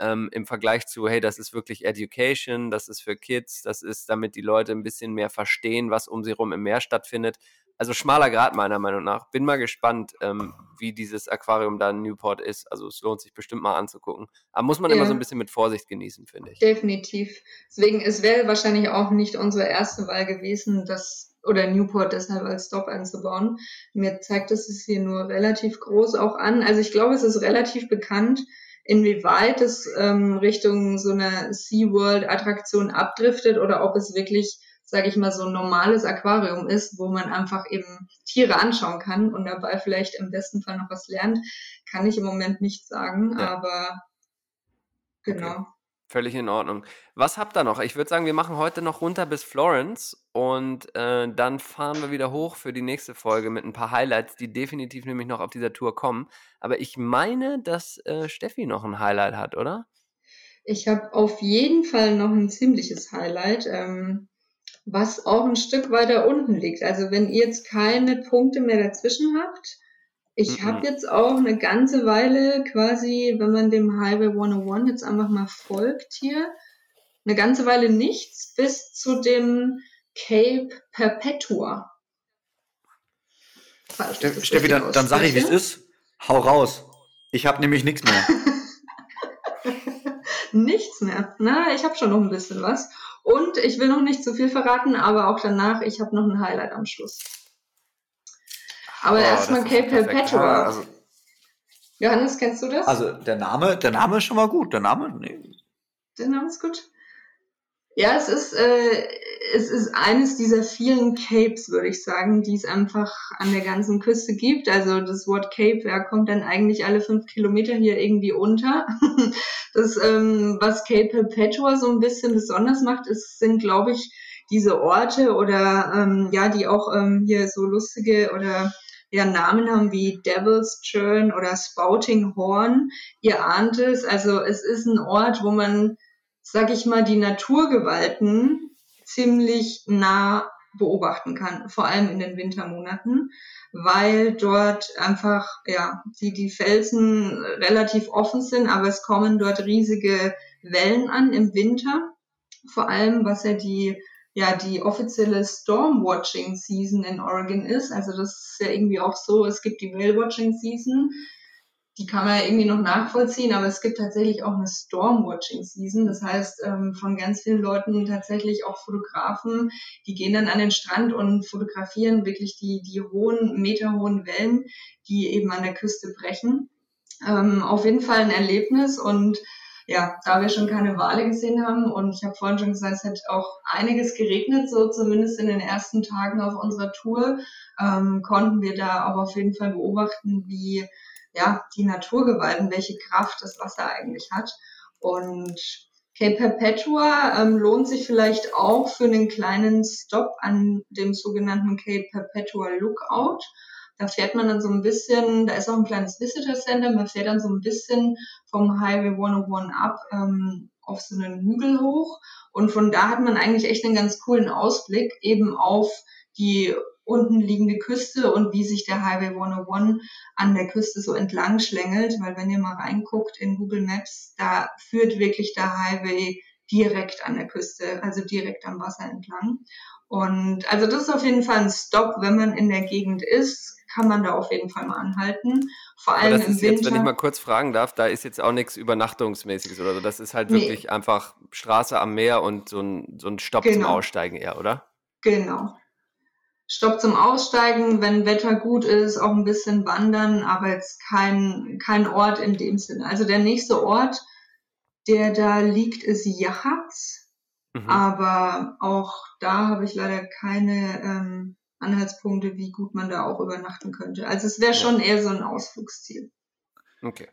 ähm, im Vergleich zu, hey, das ist wirklich Education, das ist für Kids, das ist, damit die Leute ein bisschen mehr verstehen, was um sie rum im Meer stattfindet. Also schmaler Grad meiner Meinung nach. Bin mal gespannt, ähm, wie dieses Aquarium da in Newport ist. Also es lohnt sich bestimmt mal anzugucken. Aber muss man ja. immer so ein bisschen mit Vorsicht genießen, finde ich. Definitiv. Deswegen, es wäre wahrscheinlich auch nicht unsere erste Wahl gewesen, das oder Newport deshalb als Stop einzubauen. Mir zeigt es es hier nur relativ groß auch an. Also ich glaube, es ist relativ bekannt inwieweit es ähm, Richtung so einer SeaWorld-Attraktion abdriftet oder ob es wirklich, sage ich mal, so ein normales Aquarium ist, wo man einfach eben Tiere anschauen kann und dabei vielleicht im besten Fall noch was lernt, kann ich im Moment nicht sagen, ja. aber genau. Okay. Völlig in Ordnung. Was habt ihr noch? Ich würde sagen, wir machen heute noch runter bis Florence und äh, dann fahren wir wieder hoch für die nächste Folge mit ein paar Highlights, die definitiv nämlich noch auf dieser Tour kommen. Aber ich meine, dass äh, Steffi noch ein Highlight hat, oder? Ich habe auf jeden Fall noch ein ziemliches Highlight, ähm, was auch ein Stück weiter unten liegt. Also wenn ihr jetzt keine Punkte mehr dazwischen habt, ich habe jetzt auch eine ganze Weile quasi, wenn man dem Highway 101 jetzt einfach mal folgt hier, eine ganze Weile nichts bis zu dem Cape Perpetua. Ste Steffi, dann, dann sag ich, wie es ist. Hau raus. Ich habe nämlich nichts mehr. nichts mehr. Na, ich habe schon noch ein bisschen was. Und ich will noch nicht zu viel verraten, aber auch danach, ich habe noch ein Highlight am Schluss. Aber oh, erstmal Cape Perpetua. Also, Johannes, kennst du das? Also der Name, der Name ist schon mal gut. Der Name, nee. Der Name ist gut. Ja, es ist, äh, es ist eines dieser vielen Capes, würde ich sagen, die es einfach an der ganzen Küste gibt. Also das Wort Cape, ja, kommt dann eigentlich alle fünf Kilometer hier irgendwie unter. Das, ähm, was Cape Perpetua so ein bisschen besonders macht, ist, sind, glaube ich, diese Orte oder ähm, ja, die auch ähm, hier so lustige oder ja Namen haben wie Devil's Churn oder Spouting Horn. Ihr ahnt es, also es ist ein Ort, wo man, sag ich mal, die Naturgewalten ziemlich nah beobachten kann, vor allem in den Wintermonaten, weil dort einfach ja die die Felsen relativ offen sind, aber es kommen dort riesige Wellen an im Winter, vor allem was ja die ja die offizielle Stormwatching Season in Oregon ist. Also das ist ja irgendwie auch so, es gibt die Whale Watching Season, die kann man ja irgendwie noch nachvollziehen, aber es gibt tatsächlich auch eine Stormwatching Season. Das heißt, ähm, von ganz vielen Leuten tatsächlich auch Fotografen, die gehen dann an den Strand und fotografieren wirklich die, die hohen, meterhohen Wellen, die eben an der Küste brechen. Ähm, auf jeden Fall ein Erlebnis und ja, da wir schon keine Wale gesehen haben und ich habe vorhin schon gesagt, es hat auch einiges geregnet, so zumindest in den ersten Tagen auf unserer Tour, ähm, konnten wir da auch auf jeden Fall beobachten, wie ja, die Naturgewalten, welche Kraft das Wasser eigentlich hat. Und Cape Perpetua ähm, lohnt sich vielleicht auch für einen kleinen Stop an dem sogenannten Cape Perpetua Lookout. Da fährt man dann so ein bisschen, da ist auch ein kleines Visitor Center, man fährt dann so ein bisschen vom Highway 101 ab ähm, auf so einen Hügel hoch. Und von da hat man eigentlich echt einen ganz coolen Ausblick eben auf die unten liegende Küste und wie sich der Highway 101 an der Küste so entlang schlängelt, weil wenn ihr mal reinguckt in Google Maps, da führt wirklich der Highway direkt an der Küste, also direkt am Wasser entlang. Und also das ist auf jeden Fall ein Stop, wenn man in der Gegend ist, kann man da auf jeden Fall mal anhalten. Vor allem Aber das im ist Winter. jetzt, wenn ich mal kurz fragen darf, da ist jetzt auch nichts Übernachtungsmäßiges oder so. Das ist halt wirklich nee, einfach Straße am Meer und so ein, so ein Stopp zum genau, Aussteigen eher, oder? genau. Stopp zum Aussteigen, wenn Wetter gut ist, auch ein bisschen wandern, aber jetzt kein, kein Ort in dem Sinne. Also der nächste Ort, der da liegt, ist Yachats, Mhm. aber auch da habe ich leider keine ähm, Anhaltspunkte, wie gut man da auch übernachten könnte. Also es wäre Ja, schon eher so ein Ausflugsziel. okay.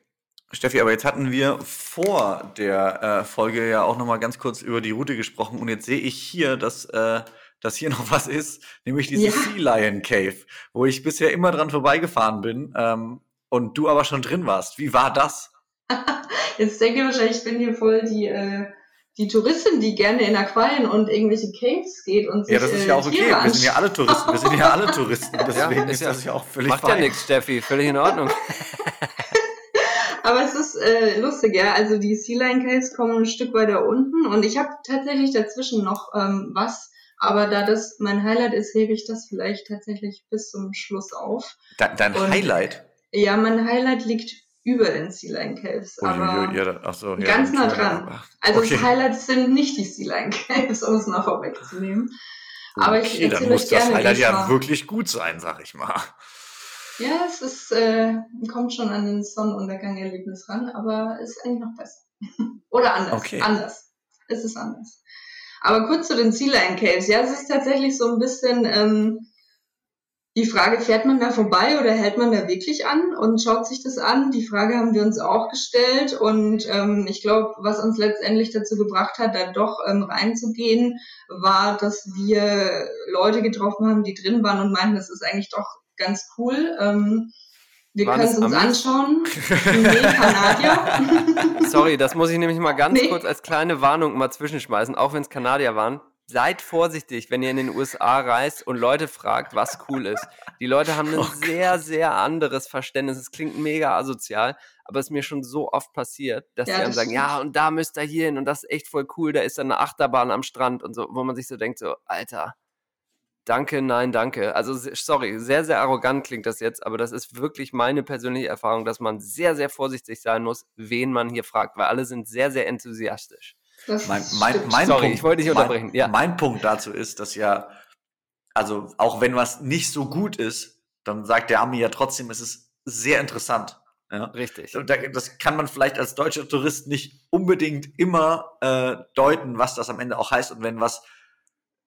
Steffi, aber jetzt hatten wir vor der äh, Folge ja auch nochmal ganz kurz über die Route gesprochen und jetzt sehe ich hier, dass, äh, dass hier noch was ist, nämlich Ja, dieses Sea Lion Cave, wo ich bisher immer dran vorbeigefahren bin ähm, und du aber schon drin warst. Wie war das? jetzt denkt ihr wahrscheinlich, ich bin hier voll die, äh, die Touristin, die gerne in Aquarien und irgendwelche Caves geht und Ja, sich das ist ja äh, auch okay. Wir sind ja alle Touristen. Wir sind ja alle Touristen. Ja, Deswegen ist ist ja, das ja auch völlig macht ja fein. nichts, Steffi, völlig in Ordnung. Aber es ist äh, lustig, ja. Also die Sea Lion Caves kommen ein Stück weiter unten und ich habe tatsächlich dazwischen noch ähm, was. Aber da das mein Highlight ist, hebe ich das vielleicht tatsächlich bis zum Schluss auf. Dein, dein Und Highlight? ja, mein Highlight liegt über den Sea Lion Caves, Uiuiui, aber ja, da- ach so, ja, ganz dann, nah ja, dran. Also das okay. Highlight sind nicht die Sea Lion Caves, um es mal vorwegzunehmen. Aber ich Okay, dann erzähle muss euch das gerne, wie Highlight es ja wirklich gut sein, sag ich mal. Ja, es ist, äh, kommt schon an den Sonnenuntergang-Erlebnis ran, aber ist eigentlich noch besser. Oder anders. Okay. Anders. Es ist anders. Aber kurz zu den Sea Lion Caves. Ja, es ist tatsächlich so ein bisschen ähm, die Frage, fährt man da vorbei oder hält man da wirklich an und schaut sich das an? Die Frage haben wir uns auch gestellt und ähm, ich glaube, was uns letztendlich dazu gebracht hat, da doch ähm, reinzugehen, war, dass wir Leute getroffen haben, die drin waren und meinten, das ist eigentlich doch ganz cool. Ähm, wir können es uns anschauen. Nee, Kanadier. Sorry, das muss ich nämlich mal ganz Nee. kurz als kleine Warnung mal zwischenschmeißen, auch wenn es Kanadier waren. Seid vorsichtig, wenn ihr in den USA reist und Leute fragt, was cool ist. Die Leute haben ein Oh sehr, sehr anderes Verständnis. Es klingt mega asozial, aber es ist mir schon so oft passiert, dass Ja, die einem das sagen, stimmt. ja, und da müsst ihr hier hin und das ist echt voll cool, da ist dann eine Achterbahn am Strand und so, wo man sich so denkt, so, Alter, danke, nein, danke. Also, sorry, sehr, sehr arrogant klingt das jetzt, aber das ist wirklich meine persönliche Erfahrung, dass man sehr, sehr vorsichtig sein muss, wen man hier fragt, weil alle sind sehr, sehr enthusiastisch. Mein, mein, mein Sorry, Punkt, ich wollte dich unterbrechen. Mein, Ja. mein Punkt dazu ist, dass ja, also auch wenn was nicht so gut ist, dann sagt der Ami ja trotzdem, es ist sehr interessant. Ja? Richtig. Und da- Das kann man vielleicht als deutscher Tourist nicht unbedingt immer äh, deuten, was das am Ende auch heißt. Und wenn was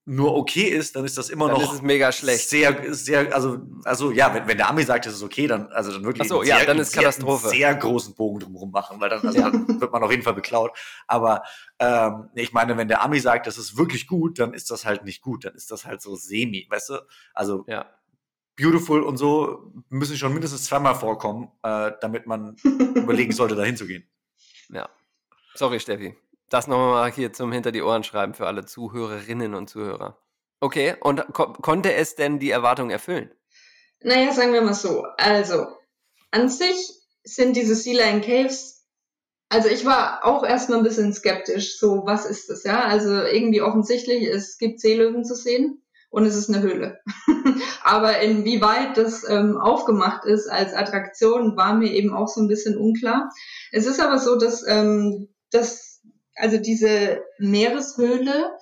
nur okay ist, dann ist das immer Dann noch ist mega schlecht. sehr, sehr, also, also ja, wenn, wenn der Ami sagt, es ist okay, dann, also dann wirklich Ach so, ja, sehr, dann ist sehr, Katastrophe. sehr großen Bogen drumherum machen, weil dann, also Ja. dann wird man auf jeden Fall beklaut. Aber ähm, ich meine, wenn der Ami sagt, das ist wirklich gut, dann ist das halt nicht gut, dann ist das halt so semi, weißt du? Also Ja. beautiful und so müssen schon mindestens zweimal vorkommen, äh, damit man überlegen sollte, da hinzugehen. Ja. Sorry, Steffi. Das nochmal hier zum Hinter die Ohren schreiben für alle Zuhörerinnen und Zuhörer. Okay, und ko konnte es denn die Erwartung erfüllen? Naja, sagen wir mal so. Also, an sich sind diese Sea Lion Caves, also ich war auch erstmal ein bisschen skeptisch, so was ist das, ja? Also irgendwie offensichtlich, es gibt Seelöwen zu sehen und es ist eine Höhle. Aber inwieweit das ähm, aufgemacht ist als Attraktion, war mir eben auch so ein bisschen unklar. Es ist aber so, dass, ähm, dass also diese Meereshöhle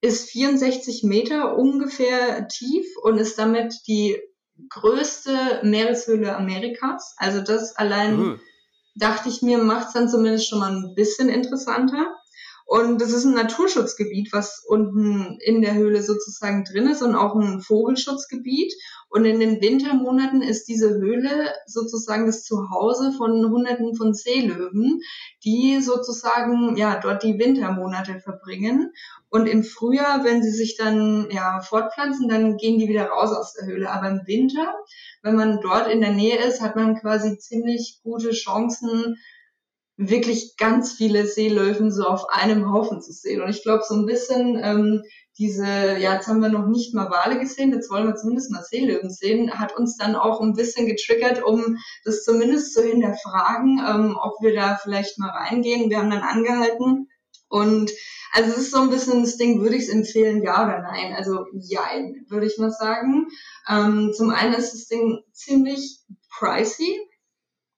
ist 64 Meter ungefähr tief und ist damit die größte Meereshöhle Amerikas. Also das allein Uh, dachte ich mir, macht es dann zumindest schon mal ein bisschen interessanter. Und es ist ein Naturschutzgebiet, was unten in der Höhle sozusagen drin ist und auch ein Vogelschutzgebiet. Und in den Wintermonaten ist diese Höhle sozusagen das Zuhause von Hunderten von Seelöwen, die sozusagen ja dort die Wintermonate verbringen. Und im Frühjahr, wenn sie sich dann ja fortpflanzen, dann gehen die wieder raus aus der Höhle. Aber im Winter, wenn man dort in der Nähe ist, hat man quasi ziemlich gute Chancen, wirklich ganz viele Seelöwen so auf einem Haufen zu sehen. Und ich glaube, so ein bisschen ähm, diese, ja, jetzt haben wir noch nicht mal Wale gesehen, jetzt wollen wir zumindest mal Seelöwen sehen, hat uns dann auch ein bisschen getriggert, um das zumindest zu hinterfragen, ähm, ob wir da vielleicht mal reingehen. Wir haben dann angehalten und also es ist so ein bisschen das Ding, würde ich es empfehlen, ja oder nein? Also ja, würde ich mal sagen. Ähm, zum einen ist das Ding ziemlich pricey.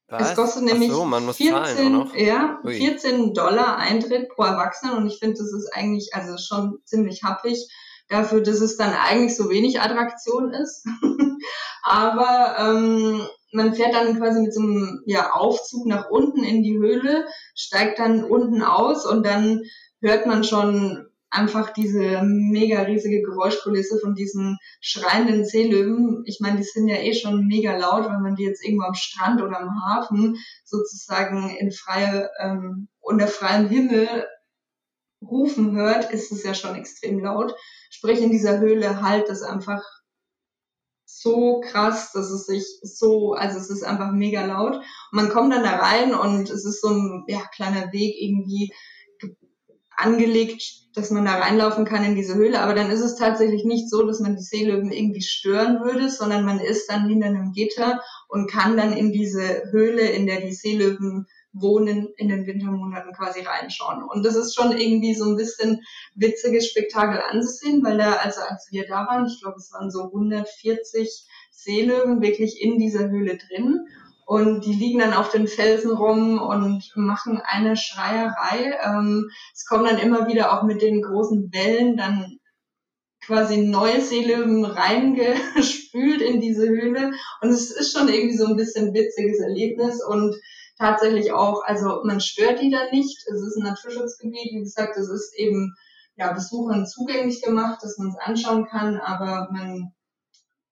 Was? Es kostet nämlich so, man muss 14, zahlen auch noch? ja, Ui. 14 Dollar Eintritt pro Erwachsenen und ich finde, das ist eigentlich also schon ziemlich happig dafür, dass es dann eigentlich so wenig Attraktion ist. Aber ähm, man fährt dann quasi mit so einem ja, Aufzug nach unten in die Höhle, steigt dann unten aus und dann hört man schon einfach diese mega riesige Geräuschkulisse von diesen schreienden Seelöwen. Ich meine, die sind ja eh schon mega laut, wenn man die jetzt irgendwo am Strand oder am Hafen sozusagen in freie, ähm, unter freiem Himmel rufen hört, ist es ja schon extrem laut. Sprich, in dieser Höhle halt es einfach so krass, dass es sich so, also es ist einfach mega laut. Und man kommt dann da rein und es ist so ein ja, kleiner Weg irgendwie ge- angelegt, dass man da reinlaufen kann in diese Höhle. Aber dann ist es tatsächlich nicht so, dass man die Seelöwen irgendwie stören würde, sondern man ist dann hinter einem Gitter und kann dann in diese Höhle, in der die Seelöwen wohnen, in den Wintermonaten quasi reinschauen. Und das ist schon irgendwie so ein bisschen witziges Spektakel anzusehen, weil da, also als wir da waren, ich glaube, es waren so 140 Seelöwen wirklich in dieser Höhle drin. Und die liegen dann auf den Felsen rum und machen eine Schreierei. Ähm, es kommen dann immer wieder auch mit den großen Wellen dann quasi neue Seelöwen reingespült in diese Höhle. Und es ist schon irgendwie so ein bisschen witziges Erlebnis und tatsächlich auch, also man stört die da nicht. Es ist ein Naturschutzgebiet, wie gesagt, es ist eben ja, Besuchern zugänglich gemacht, dass man es anschauen kann, aber man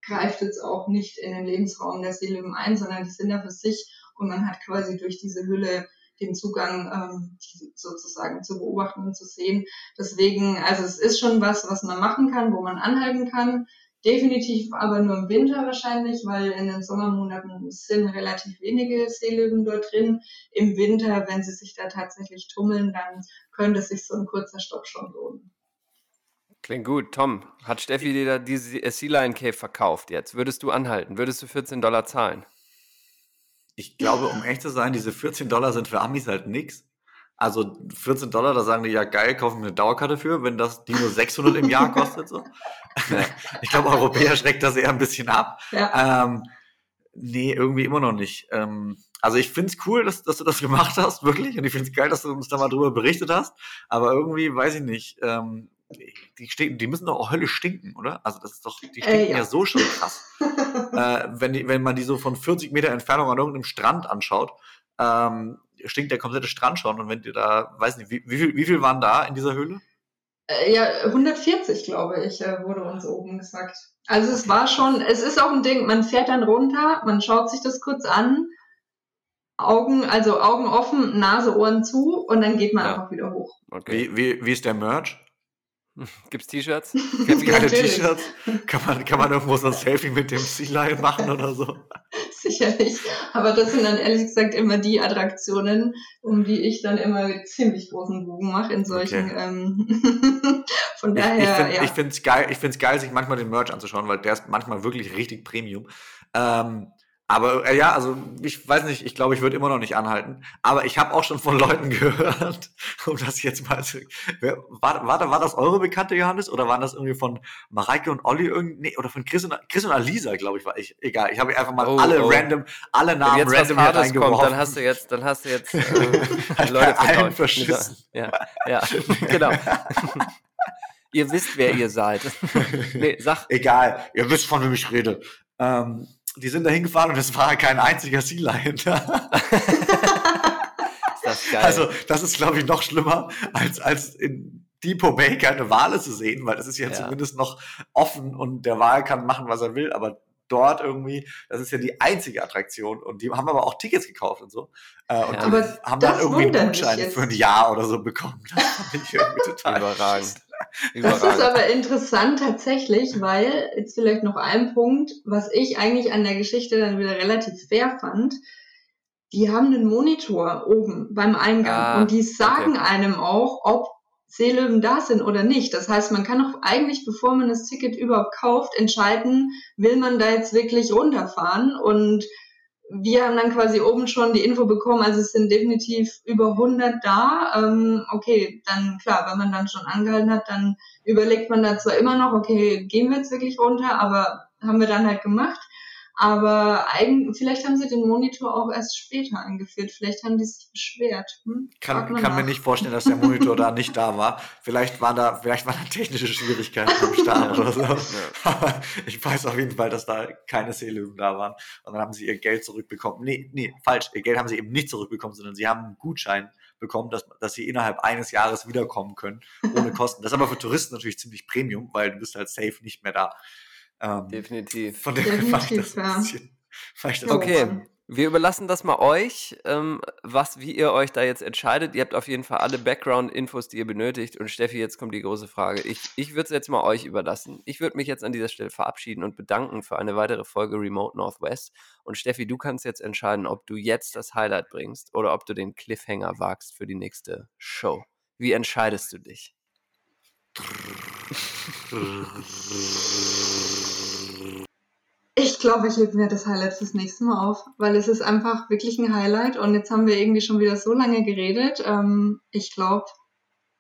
greift jetzt auch nicht in den Lebensraum der Seelöwen ein, sondern die sind da für sich und man hat quasi durch diese Hülle den Zugang ähm, sozusagen zu beobachten und zu sehen. Deswegen, also es ist schon was, was man machen kann, wo man anhalten kann. Definitiv aber nur im Winter wahrscheinlich, weil in den Sommermonaten sind relativ wenige Seelöwen dort drin. Im Winter, wenn sie sich da tatsächlich tummeln, dann könnte sich so ein kurzer Stopp schon lohnen. Klingt gut. Tom, hat Steffi dir da diese Sea Lion Cave verkauft jetzt? Würdest du anhalten? Würdest du 14 Dollar zahlen? Ich glaube, um echt zu sein, diese 14 Dollar sind für Amis halt nix. Also 14 Dollar, da sagen die ja geil, kaufen wir eine Dauerkarte für, wenn das die nur 600 im Jahr kostet. So. Ich glaube, Europäer schreckt das eher ein bisschen ab. Ja. Ähm, nee, irgendwie immer noch nicht. Ähm, also ich finde es cool, dass, dass du das gemacht hast, wirklich. Und ich finde es geil, dass du uns da mal drüber berichtet hast. Aber irgendwie, weiß ich nicht, ähm, die, stinken, die müssen doch auch höllisch stinken, oder? Also das ist doch, die stinken Äh, ja. ja. so schon krass. äh, wenn, die, wenn man die so von 40 Meter Entfernung an irgendeinem Strand anschaut, ähm, stinkt der komplette Strand schon. Und wenn die da, weiß nicht, wie, wie, viel, wie viel waren da in dieser Höhle? Äh, Ja, 140, glaube ich, äh, wurde uns oben gesagt. Also es war schon, es ist auch ein Ding, man fährt dann runter, man schaut sich das kurz an, Augen, also Augen offen, Nase, Ohren zu und dann geht man Ja. einfach wieder hoch. Okay. Wie, wie, wie ist der Merch? Gibt's T-Shirts? Gibt's geile Natürlich. T-Shirts? Kann man, kann man irgendwo so ein Selfie mit dem Sea Lion machen oder so? Sicherlich. Aber das sind dann ehrlich gesagt immer die Attraktionen, um die ich dann immer ziemlich großen Bogen mache in solchen. Okay. Ähm, von Ich, ich daher, finde ja. ich find's geil, ich find's geil, sich manchmal den Merch anzuschauen, weil der ist manchmal wirklich richtig Premium. Ähm, aber äh, ja, also ich weiß nicht, ich glaube, ich würde immer noch nicht anhalten. Aber ich habe auch schon von Leuten gehört, um das jetzt mal zu. Wer, war, war, war das eure Bekannte, Johannes? Oder waren das irgendwie von Mareike und Olli irgendwie? Nee, oder von Chris und, Chris und Alisa, glaube ich, war ich. Egal, ich habe einfach mal Oh, alle oh. random, alle Wenn Namen jetzt was random hier Hartes kommt, dann hast du jetzt, dann hast du jetzt äh, Leute allen verschissen. Ja, ja, genau. ihr wisst, wer ihr seid. nee, sag. Egal, ihr wisst, von wem ich rede. Ähm, die sind da hingefahren und es war kein einziger Sea Lion da. Das also, das ist, glaube ich, noch schlimmer, als, als in Depot Bay keine Wale zu sehen, weil das ist ja, ja, zumindest noch offen und der Wal kann machen, was er will, aber dort irgendwie, das ist ja die einzige Attraktion und die haben aber auch Tickets gekauft und so. Äh, und ja, haben dann irgendwie einen Gutschein für ein Jahr oder so bekommen. Das fand ich irgendwie total überragend. Das ist aber interessant tatsächlich, weil jetzt vielleicht noch ein Punkt, was ich eigentlich an der Geschichte dann wieder relativ fair fand. Die haben einen Monitor oben beim Eingang ah, und die sagen okay. einem auch, ob Seelöwen da sind oder nicht. Das heißt, man kann auch eigentlich, bevor man das Ticket überhaupt kauft, entscheiden, will man da jetzt wirklich runterfahren und wir haben dann quasi oben schon die Info bekommen, also es sind definitiv über 100 da. Ähm, okay, dann klar, wenn man dann schon angehalten hat, dann überlegt man da zwar immer noch, okay, gehen wir jetzt wirklich runter, aber haben wir dann halt gemacht. Aber eigentlich, vielleicht haben sie den Monitor auch erst später eingeführt. Vielleicht haben die sich beschwert. Hm? Kann, kann mir nicht vorstellen, dass der Monitor da nicht da war. Vielleicht waren da, vielleicht waren da technische Schwierigkeiten am Start oder so. Ja. Aber ich weiß auf jeden Fall, dass da keine Seelöwen da waren. Und dann haben sie ihr Geld zurückbekommen. Nee, nee, falsch. Ihr Geld haben sie eben nicht zurückbekommen, sondern sie haben einen Gutschein bekommen, dass, dass sie innerhalb eines Jahres wiederkommen können, ohne Kosten. Das ist aber für Touristen natürlich ziemlich Premium, weil du bist halt safe nicht mehr da. Ähm, Definitiv. Von dem Definitiv, ja. bisschen, das okay. Wir überlassen das mal euch, ähm, was, wie ihr euch da jetzt entscheidet. Ihr habt auf jeden Fall alle Background-Infos, die ihr benötigt. Und Steffi, jetzt kommt die große Frage. Ich, ich würde es jetzt mal euch überlassen. Ich würde mich jetzt an dieser Stelle verabschieden und bedanken für eine weitere Folge Remote Northwest. Und Steffi, du kannst jetzt entscheiden, ob du jetzt das Highlight bringst oder ob du den Cliffhanger wagst für die nächste Show. Wie entscheidest du dich? Ich glaube, ich hebe mir das Highlight fürs nächste Mal auf, weil es ist einfach wirklich ein Highlight und jetzt haben wir irgendwie schon wieder so lange geredet. Ähm, ich glaube,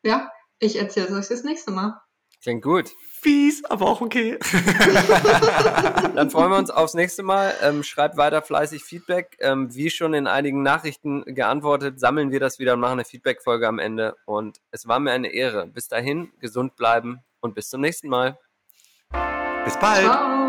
ja, ich erzähle es euch das nächste Mal. Klingt gut. Fies, aber auch okay. Dann freuen wir uns aufs nächste Mal. Ähm, schreibt weiter fleißig Feedback. Ähm, wie schon in einigen Nachrichten geantwortet, sammeln wir das wieder und machen eine Feedback-Folge am Ende. Und es war mir eine Ehre. Bis dahin, gesund bleiben und bis zum nächsten Mal. Bis bald. Ciao.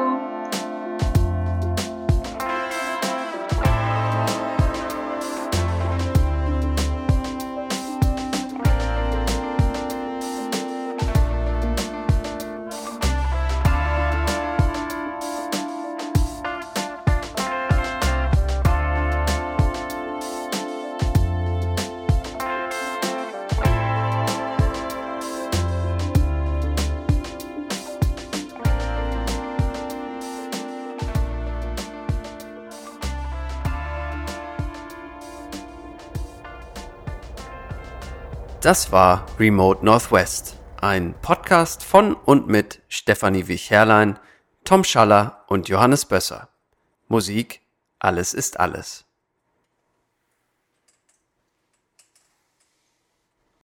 Das war Remote Northwest, ein Podcast von und mit Stefanie Wich-Herrlein, Tom Schaller und Johannes Bösser. Musik Alles ist alles.